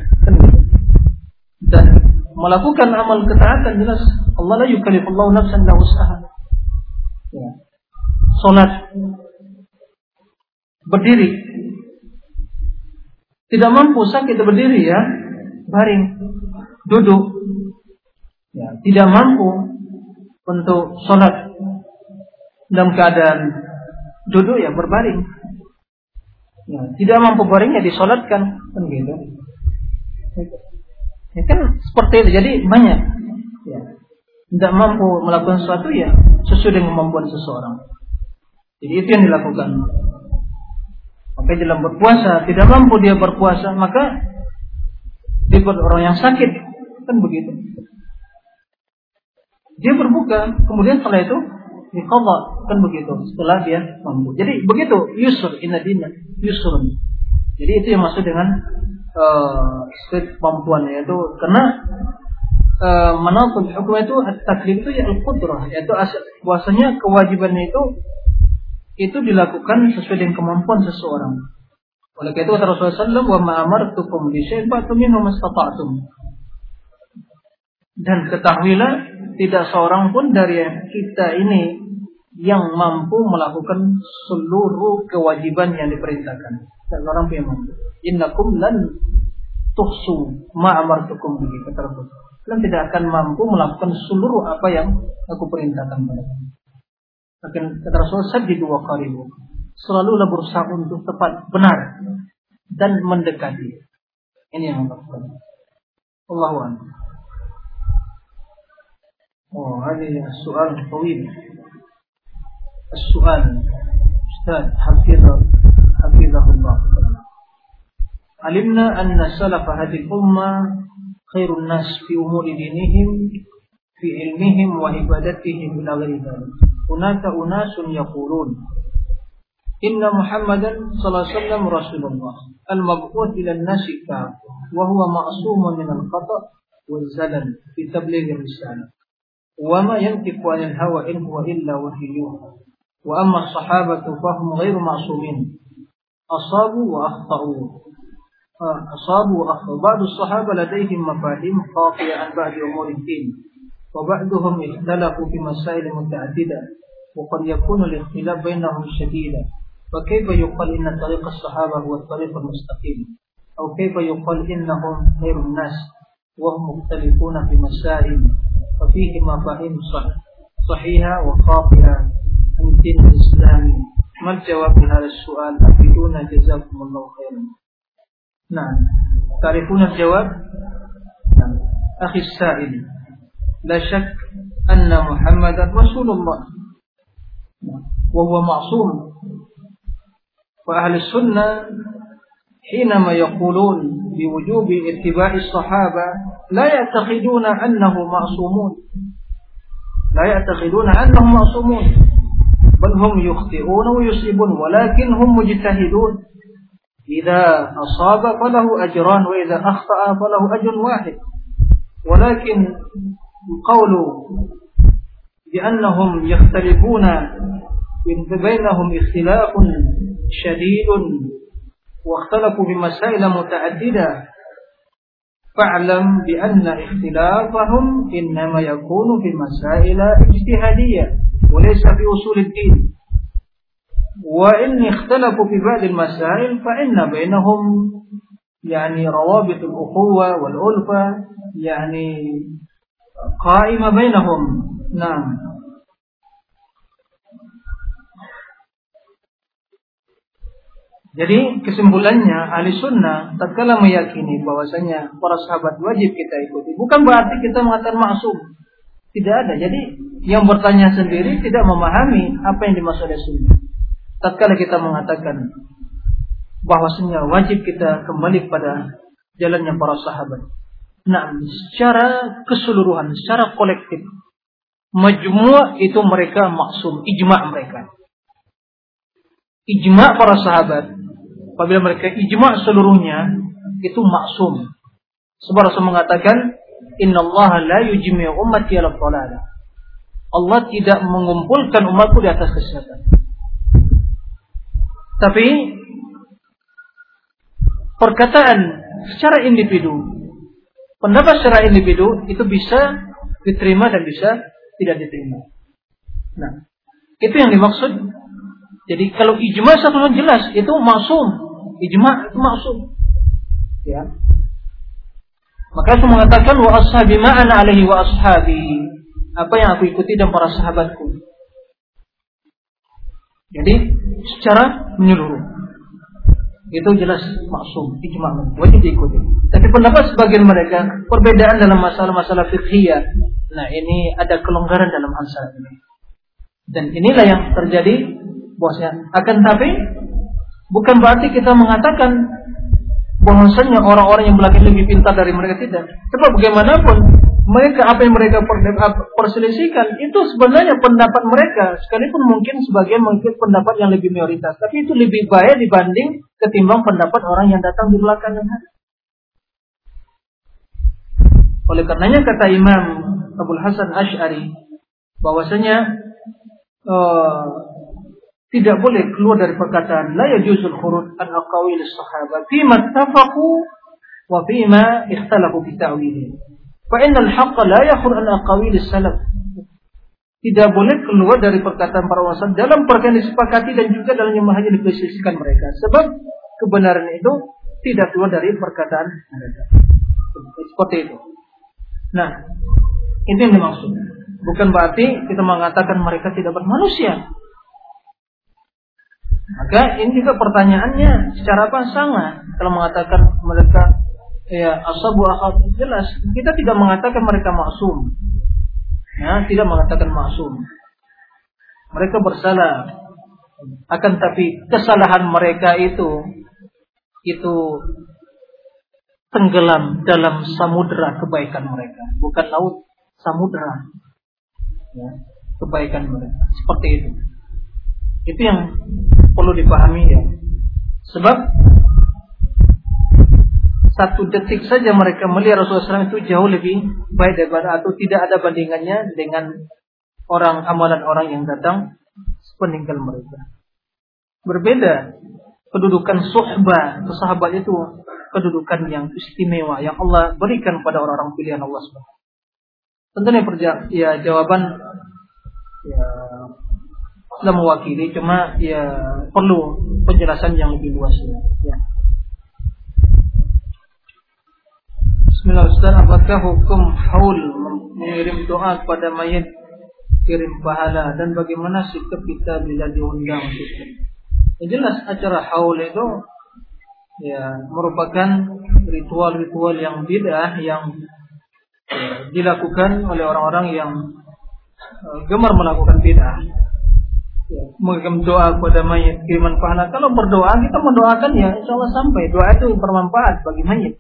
Dan melakukan amal ketaatan jelas Allah la yukallifullahu nafsan la usaha. Ya. Salat berdiri tidak mampu sakit berdiri ya, baring, duduk. Ya, tidak mampu untuk sholat dalam keadaan duduk ya berbaring. Ya, tidak mampu baring ya disolatkan kan gitu. Ya kan seperti itu. Jadi banyak. Ya. Tidak mampu melakukan sesuatu ya sesuai dengan kemampuan seseorang. Jadi itu yang dilakukan. Maka dalam berpuasa tidak mampu dia berpuasa, maka dia orang yang sakit kan begitu. Dia berbuka, kemudian setelah itu diqadha kan begitu setelah dia mampu. Jadi begitu yusur inadina yusrun. Jadi itu yang maksud dengan uh, kemampuan yaitu karena uh, menakut hukum itu taklif itu ya al-qudrah yaitu puasanya kewajibannya itu itu dilakukan sesuai dengan kemampuan seseorang. Oleh itu kata Rasulullah SAW, wa ma'amartukum bi syai'in fa'tu minhu mastata'tum. Dan ketahuilah tidak seorang pun dari kita ini yang mampu melakukan seluruh kewajiban yang diperintahkan. Dan orang pun yang mampu. Innakum lan tuhsu ma'amartukum bihi kata Rasulullah. Kalian tidak akan mampu melakukan seluruh apa yang aku perintahkan kepada kamu. Akan kata Rasulullah saddidu wa qaribu. Selalulah berusaha untuk tepat benar dan mendekati. Ini yang Allah. Allahu a'lam. Oh, ini soal طويل. السؤال أستاذ حفظه حفظه الله علمنا أن سلف هذه الأمة خير الناس في أمور دينهم في علمهم وعبادتهم إلى غير ذلك هناك أناس يقولون إن محمدا صلى الله عليه وسلم رسول الله. المبعوث إلى الناس كافة وهو معصوم من الخطأ والزلل في تبليغ الرسالة. وما ينطق عن الهوى إن هو إلا وحي يوحى. وأما الصحابة فهم غير معصومين. أصابوا وأخطأوا. أصابوا وأخطأوا. بعض الصحابة لديهم مفاهيم خاطئة عن بعض أمور الدين. وبعضهم اختلفوا في مسائل متعددة وقد يكون الاختلاف بينهم شديدا. فكيف يقال إن طريق الصحابة هو الطريق المستقيم؟ أو كيف يقال إنهم خير الناس وهم مختلفون في مسائل وفيه مفاهيم صحيحة وخاطئة؟ عن الدين الإسلامي ما الجواب لهذا السؤال؟ أفيدونا جزاكم الله خيرا. نعم. تعرفون الجواب؟ نعم. أخي السائل. لا شك أن محمدا رسول الله. وهو معصوم. وأهل السنة حينما يقولون بوجوب اتباع الصحابة لا يعتقدون أنه معصومون. لا يعتقدون أنهم معصومون. بل هم يخطئون ويصيبون ولكن هم مجتهدون. إذا أصاب فله أجران وإذا أخطأ فله أجر واحد. ولكن القول بأنهم يختلفون بينهم اختلاف شديد واختلفوا بمسائل متعددة. فاعلم بأن اختلافهم إنما يكون في مسائل اجتهادية وليس في أصول الدين. وإن اختلفوا في بعض المسائل فإن بينهم يعني روابط الأخوة والألفة يعني قائمة بينهم نعم Jadi kesimpulannya ahli sunnah tatkala meyakini bahwasanya para sahabat wajib kita ikuti bukan berarti kita mengatakan maksum. Tidak ada. Jadi yang bertanya sendiri tidak memahami apa yang dimaksud oleh sunnah. Tatkala kita mengatakan bahwasanya wajib kita kembali pada jalannya para sahabat. Nah, secara keseluruhan, secara kolektif, majmu' itu mereka maksum, ijma' mereka. Ijma' para sahabat apabila mereka ijma seluruhnya itu maksum. Sebab Rasul mengatakan, Inna Allah la yujmi ummati ala. Allah tidak mengumpulkan umatku di atas kesesatan. Tapi perkataan secara individu, pendapat secara individu itu bisa diterima dan bisa tidak diterima. Nah, itu yang dimaksud jadi kalau ijma satu jelas itu maksum. Ijma itu maksum. Ya. Maka aku mengatakan wa ashabi ma'ana alaihi wa ashabi. Apa yang aku ikuti dan para sahabatku. Jadi secara menyeluruh. Itu jelas maksum, ijma wajib diikuti. Tapi pendapat sebagian mereka perbedaan dalam masalah-masalah fikhiyah. Nah, ini ada kelonggaran dalam hal ini. Dan inilah yang terjadi bosnya. Akan tapi bukan berarti kita mengatakan bahwasanya orang-orang yang belakang lebih pintar dari mereka tidak. Sebab bagaimanapun mereka apa yang mereka perselisihkan itu sebenarnya pendapat mereka sekalipun mungkin sebagian mungkin pendapat yang lebih mayoritas tapi itu lebih baik dibanding ketimbang pendapat orang yang datang di belakang yang hari. Oleh karenanya kata Imam Abdul Hasan Ash'ari bahwasanya uh, tidak boleh keluar dari perkataan la yajuzul khurud an aqawil sahabat fi mattafaqu wa fi ma ikhtalafu fi ta'wili. Innal haqq la yakhur an aqawil salaf. Tidak boleh keluar dari perkataan para ulama dalam perkara yang disepakati dan juga dalam yang hanya diperselisihkan mereka. Sebab kebenaran itu tidak keluar dari perkataan mereka. Seperti itu. Nah, ini yang dimaksud. Bukan berarti kita mengatakan mereka tidak bermanusia. Maka ini juga pertanyaannya secara apa sama kalau mengatakan mereka ya asabu akal jelas kita tidak mengatakan mereka maksum. Ya, tidak mengatakan maksum. Mereka bersalah. Akan tapi kesalahan mereka itu itu tenggelam dalam samudera kebaikan mereka, bukan laut, samudera. Ya, kebaikan mereka. Seperti itu. Itu yang perlu dipahami ya. Sebab satu detik saja mereka melihat Rasulullah SAW itu jauh lebih baik daripada atau tidak ada bandingannya dengan orang amalan orang yang datang sepeninggal mereka. Berbeda kedudukan suhbah sahabat itu kedudukan yang istimewa yang Allah berikan pada orang-orang pilihan Allah SWT. Tentunya ya jawaban ya sudah mewakili cuma ya perlu penjelasan yang lebih luas ya. Bismillah Ustaz, apakah hukum haul mengirim doa kepada mayat kirim pahala dan bagaimana sikap kita bila diundang? Yang jelas acara haul itu ya merupakan ritual-ritual yang bid'ah yang ya, dilakukan oleh orang-orang yang uh, gemar melakukan bid'ah. Ya, mengirim doa kepada mayat kiriman pahala. Kalau berdoa kita mendoakan ya insya Allah sampai doa itu bermanfaat bagi mayat.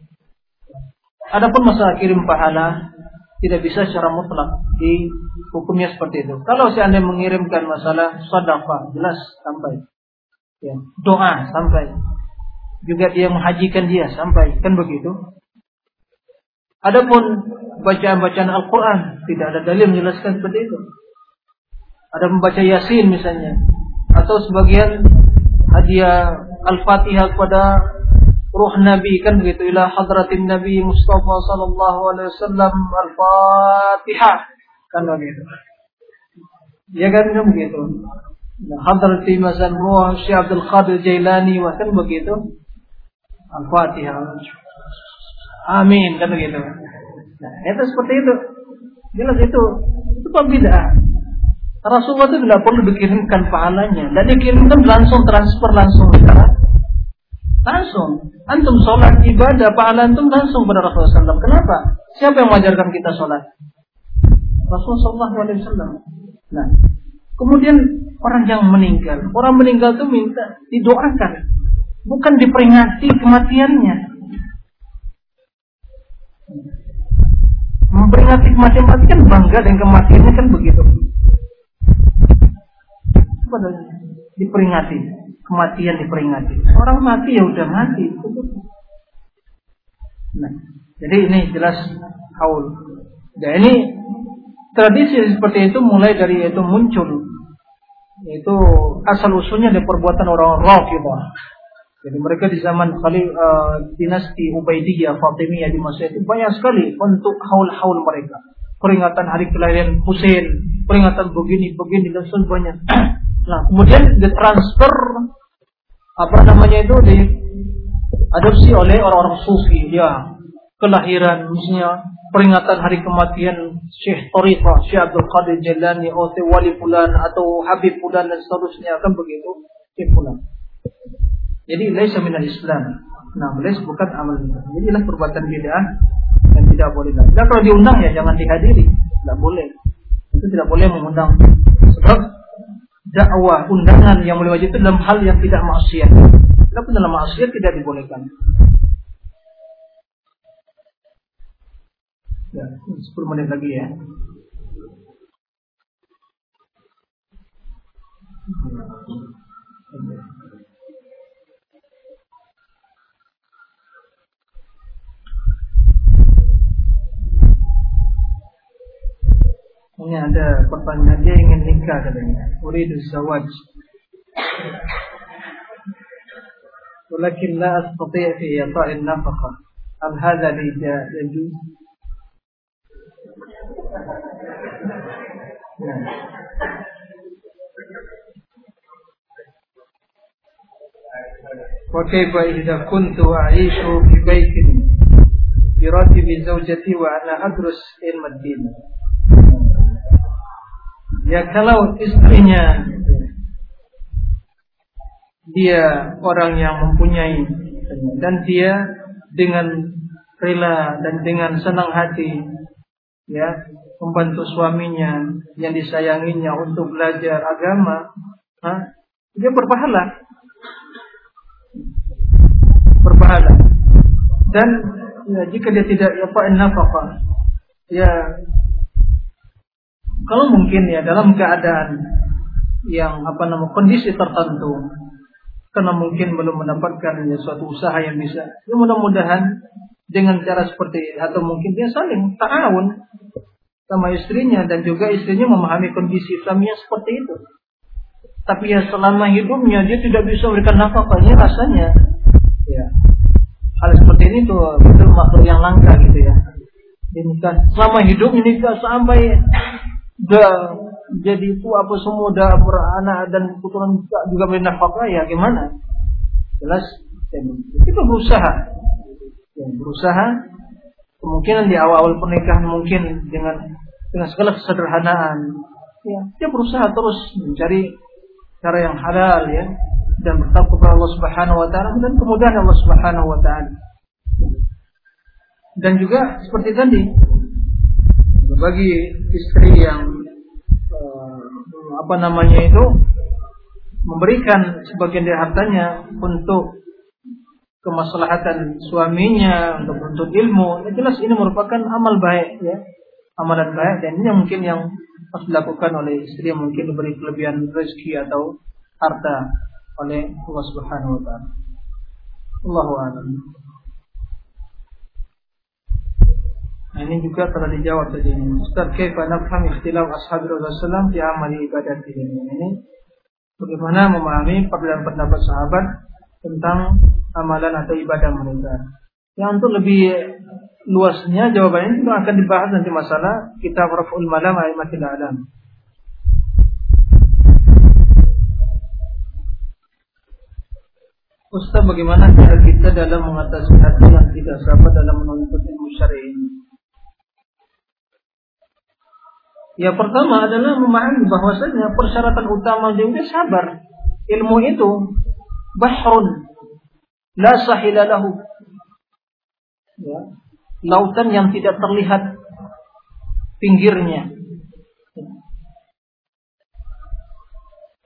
Adapun masalah kirim pahala tidak bisa secara mutlak di hukumnya seperti itu. Kalau seandainya mengirimkan masalah sedekah jelas sampai. Ya, doa sampai. Juga dia menghajikan dia sampai kan begitu. Adapun bacaan-bacaan Al-Quran tidak ada dalil menjelaskan seperti itu. Ada membaca Yasin misalnya atau sebagian hadiah Al-Fatihah kepada ruh Nabi kan begitu ila hadratin Nabi Mustafa sallallahu alaihi wasallam al-Fatihah kan begitu. Ya kan kan begitu. Nah, hadrati mazan ruh Syekh Abdul Qadir Jailani kan begitu. Al-Fatihah. Amin kan begitu. Nah, itu seperti itu. Jelas itu itu pembedaan. Rasulullah itu tidak perlu dikirimkan pahalanya, dan dikirimkan langsung transfer langsung sekarang Langsung. Antum sholat ibadah, pahala antum langsung pada Rasulullah SAW. Kenapa? Siapa yang mengajarkan kita sholat? Rasulullah SAW. Nah, kemudian orang yang meninggal. Orang meninggal itu minta didoakan. Bukan diperingati kematiannya. Memperingati kematian mati kan bangga dengan kematiannya kan begitu. Diperingati kematian diperingati. Orang mati ya udah mati. Nah, jadi ini jelas haul. Dan ini tradisi seperti itu mulai dari itu muncul. Itu asal usulnya dari perbuatan orang Rafidhah. Jadi mereka di zaman kali uh, dinasti Ubaidiyah, Fatimiyah di masa itu banyak sekali untuk haul-haul mereka. Peringatan hari kelahiran Husain, peringatan begini-begini dan sebagainya. Nah, kemudian ditransfer apa namanya itu diadopsi oleh orang-orang sufi ya kelahiran misalnya peringatan hari kematian Syekh Tariqah, Syekh Abdul Qadir Jalani, atau Wali Fulan atau Habib Fulan dan seterusnya kan begitu Syekh Fulan. Jadi laisa minal Islam. Nah, laisa bukan amal Jadi lah perbuatan bid'ah yang tidak boleh. Dan kalau diundang ya jangan dihadiri, tidak boleh. Itu tidak boleh mengundang. Sebab dakwah undangan yang mulai wajib itu dalam hal yang tidak maksiat. Tapi dalam maksiat tidak dibolehkan. Ya, 10 menit lagi ya. Ini ada pertanyaan dia ingin nikah katanya. Uridu zawaj. ولكن لا أستطيع في إعطاء النفقة هل هذا يجوز؟ نعم وكيف إذا كنت أعيش في بيت براتب زوجتي وأنا أدرس علم الدين Ya kalau istrinya dia orang yang mempunyai dan dia dengan rela dan dengan senang hati ya membantu suaminya yang disayanginya untuk belajar agama, ha? dia berpahala. Berpahala. Dan ya, jika dia tidak apa nafkah, ya kalau mungkin ya dalam keadaan yang apa namanya kondisi tertentu karena mungkin belum mendapatkan ya, suatu usaha yang bisa. Ya mudah-mudahan dengan cara seperti atau mungkin dia saling ta'awun sama istrinya dan juga istrinya memahami kondisi Islamnya seperti itu. Tapi ya selama hidupnya dia tidak bisa memberikan nafkahnya rasanya ya hal seperti ini tuh betul makhluk yang langka gitu ya. Ini kan selama hidup ini sampai udah jadi itu apa semua udah beranak dan keturunan juga beri nafkah ya gimana? Jelas kita berusaha, ya, berusaha kemungkinan di awal-awal pernikahan mungkin dengan dengan segala kesederhanaan, ya dia berusaha terus mencari cara yang halal ya dan bertakwa kepada Allah Subhanahu Wa Taala dan kemudahan Allah Subhanahu Wa Taala. Dan juga seperti tadi bagi istri yang uh, apa namanya itu memberikan sebagian dari hartanya untuk kemaslahatan suaminya untuk untuk ilmu, ya jelas ini merupakan amal baik ya, amalan baik dan ini mungkin yang harus dilakukan oleh istri yang mungkin diberi kelebihan rezeki atau harta oleh Allah Subhanahu wa taala. Allahu. Nah, ini juga telah dijawab tadi. Ustaz, kaifa nafham ikhtilaf ashabi Rasulullah di amali ibadat ini? Ini bagaimana memahami perbedaan pendapat sahabat tentang amalan atau ibadah mereka. Yang untuk lebih luasnya jawabannya itu akan dibahas nanti masalah kitab Raf'ul Malam Aimatil Alam. Ustaz bagaimana cara kita dalam mengatasi hati yang tidak sabar dalam menuntut ilmu syar'i ini? Ya pertama adalah memahami bahwasanya persyaratan utama juga sabar. Ilmu itu bahrun la sahila lahu. Ya. Lautan yang tidak terlihat pinggirnya.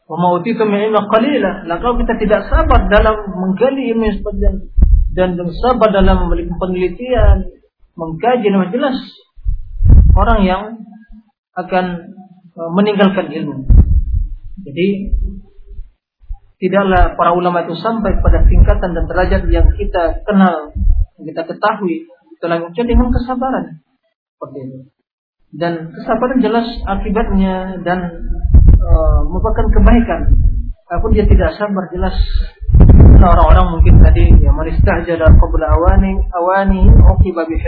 Wa mautitu min qalila. Nah, kalau kita tidak sabar dalam menggali ilmu dan dan sabar dalam penelitian, mengkaji jelas orang yang akan e, meninggalkan ilmu. Jadi tidaklah para ulama itu sampai pada tingkatan dan derajat yang kita kenal, yang kita ketahui, telah dengan kesabaran seperti itu. Dan kesabaran jelas akibatnya dan e, merupakan kebaikan. Walaupun dia tidak sabar jelas nah, orang-orang mungkin tadi yang dalam qabla awani awani uqiba bi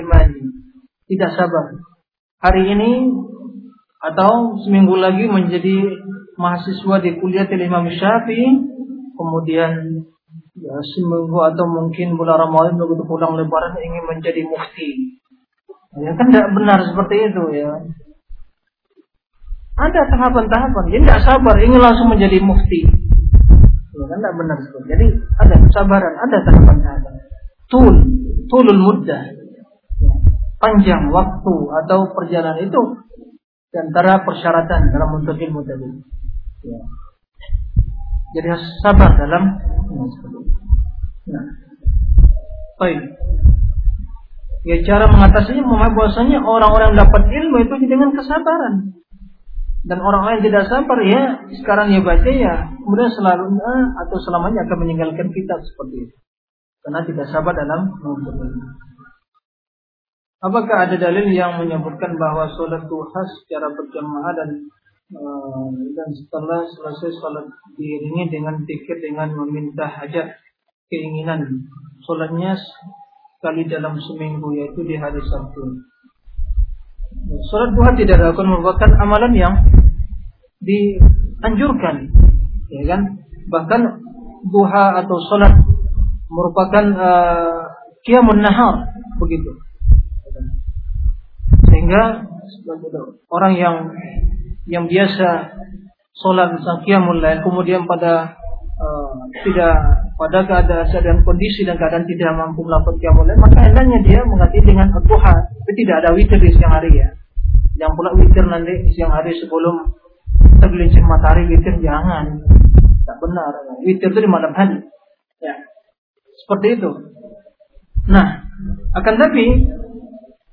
Tidak sabar. Hari ini atau seminggu lagi menjadi mahasiswa di kuliah Imam Syafi'i. Kemudian ya, seminggu atau mungkin bulan Ramadan begitu pulang lebaran ingin menjadi mufti. Ya kan tidak benar seperti itu ya. Ada tahapan-tahapan. Dia tidak sabar ingin langsung menjadi mufti. Ya kan tidak benar seperti jadi ada kesabaran ada tahapan-tahapan. Tul tulul mudah ya, panjang waktu atau perjalanan itu di antara persyaratan dalam menuntut ilmu tadi. Ya. Jadi harus sabar dalam Nah, baik. Ya cara mengatasinya memang bahwasanya orang-orang dapat ilmu itu dengan kesabaran. Dan orang-orang yang tidak sabar ya sekarang ya baca ya kemudian selalu atau selamanya akan meninggalkan kitab seperti itu. Karena tidak sabar dalam menuntut ilmu. Apakah ada dalil yang menyebutkan bahwa sholat duha secara berjamaah dan uh, dan setelah selesai sholat diiringi dengan pikir dengan meminta hajat keinginan sholatnya sekali dalam seminggu yaitu di hari Sabtu. Sholat duha tidak dilakukan merupakan amalan yang dianjurkan, ya kan? Bahkan duha atau sholat merupakan uh, kiamun nahar begitu. Sehingga orang yang yang biasa sholat qiyamul lail kemudian pada uh, tidak pada keadaan kondisi dan keadaan tidak mampu melakukan qiyamul maka hendaknya dia mengganti dengan duha tapi tidak ada witir di siang hari ya. Yang pula witir nanti siang hari sebelum tergelincir matahari witir jangan. Tak benar. Witir itu di malam hari. Ya. Seperti itu. Nah akan tapi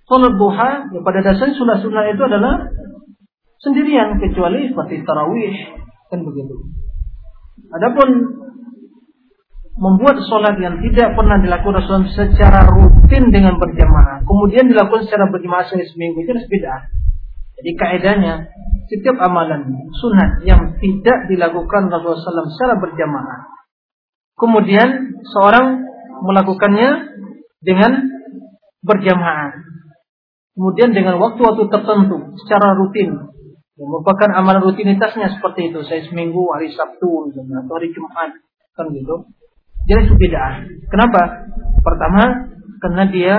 sholat duha ya pada dasarnya sunnah-sunnah itu adalah sendirian kecuali seperti tarawih kan begitu. Adapun membuat sholat yang tidak pernah dilakukan Rasulullah secara rutin dengan berjamaah, kemudian dilakukan secara berjamaah seminggu itu beda. Jadi kaidahnya setiap amalan sunat yang tidak dilakukan Rasulullah SAW secara berjamaah, kemudian seorang melakukannya dengan berjamaah, kemudian dengan waktu-waktu tertentu secara rutin, Ya, merupakan amalan rutinitasnya seperti itu. Saya seminggu hari Sabtu misalnya, atau hari Jumat kan gitu. Jadi itu. Kenapa? Pertama, karena dia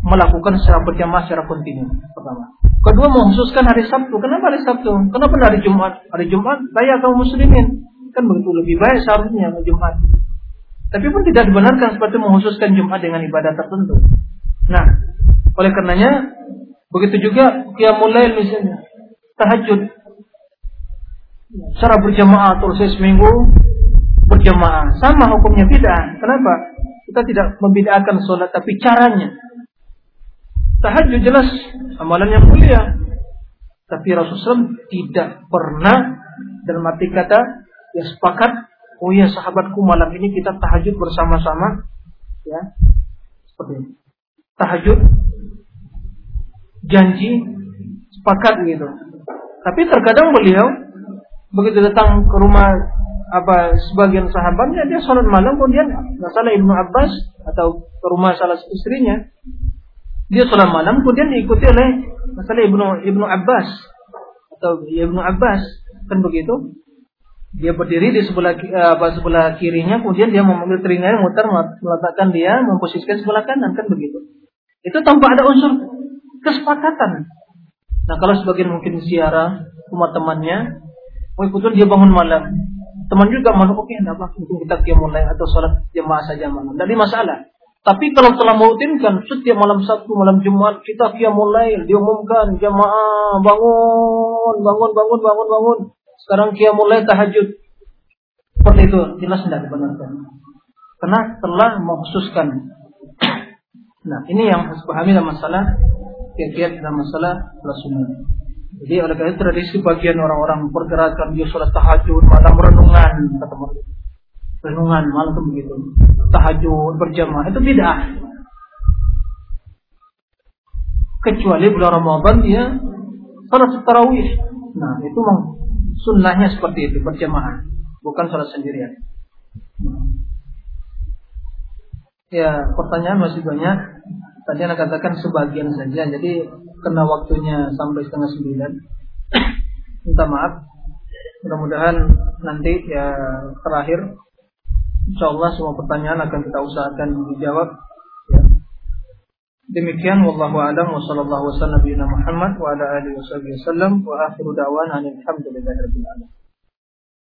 melakukan secara berjamaah secara kontinu. Pertama. Kedua, mengkhususkan hari Sabtu. Kenapa hari Sabtu? Kenapa hari Jumat? Hari Jumat raya kaum muslimin. Kan begitu lebih baik seharusnya hari Jumat. Tapi pun tidak dibenarkan seperti mengkhususkan Jumat dengan ibadah tertentu. Nah, oleh karenanya Begitu juga qiyamul lail misalnya, tahajud. Secara berjamaah saya seminggu berjamaah. Sama hukumnya tidak. Kenapa? Kita tidak membedakan sholat tapi caranya. Tahajud jelas amalan yang mulia. Tapi Rasulullah tidak pernah dalam arti kata ya sepakat oh ya sahabatku malam ini kita tahajud bersama-sama ya seperti ini. Tahajud janji sepakat gitu. Tapi terkadang beliau begitu datang ke rumah apa sebagian sahabatnya dia sholat malam kemudian masalah ibnu Abbas atau ke rumah salah istrinya dia sholat malam kemudian diikuti oleh masalah ibnu ibnu Abbas atau ibnu Abbas kan begitu dia berdiri di sebelah apa sebelah kirinya kemudian dia memanggil telinganya muter meletakkan dia memposisikan sebelah kanan kan begitu itu tanpa ada unsur kesepakatan. Nah kalau sebagian mungkin siara rumah temannya, mau ikutan dia bangun malam. Teman juga malu oke okay, apa mungkin kita dia mulai atau sholat jemaah saja malam. Tidak masalah. Tapi kalau telah merutinkan setiap malam Sabtu, malam Jumat kita dia mulai diumumkan jemaah bangun, bangun, bangun, bangun, bangun. Sekarang dia mulai tahajud. Seperti itu jelas tidak dibenarkan. Karena telah mengkhususkan. Nah ini yang harus pahami dalam masalah kiat-kiat dalam masalah sunnah. Jadi oleh karena tradisi bagian orang-orang pergerakan dia sholat tahajud, malam renungan, kata mereka. Renungan malam itu begitu. Tahajud berjamaah itu tidak. Kecuali bulan Ramadan dia sholat tarawih. Nah itu memang sunnahnya seperti itu berjamaah, bukan sholat sendirian. Ya pertanyaan masih banyak. Tadi anda katakan sebagian saja, jadi kena waktunya sampai setengah sembilan. Minta maaf. Mudah-mudahan nanti ya terakhir, insya Allah semua pertanyaan akan kita usahakan dijawab. Ya. Demikian wallahu a'lam wa sallallahu wasallam Muhammad wa ala alihi wasallam wa akhiru da'wana alhamdulillahi rabbil alamin.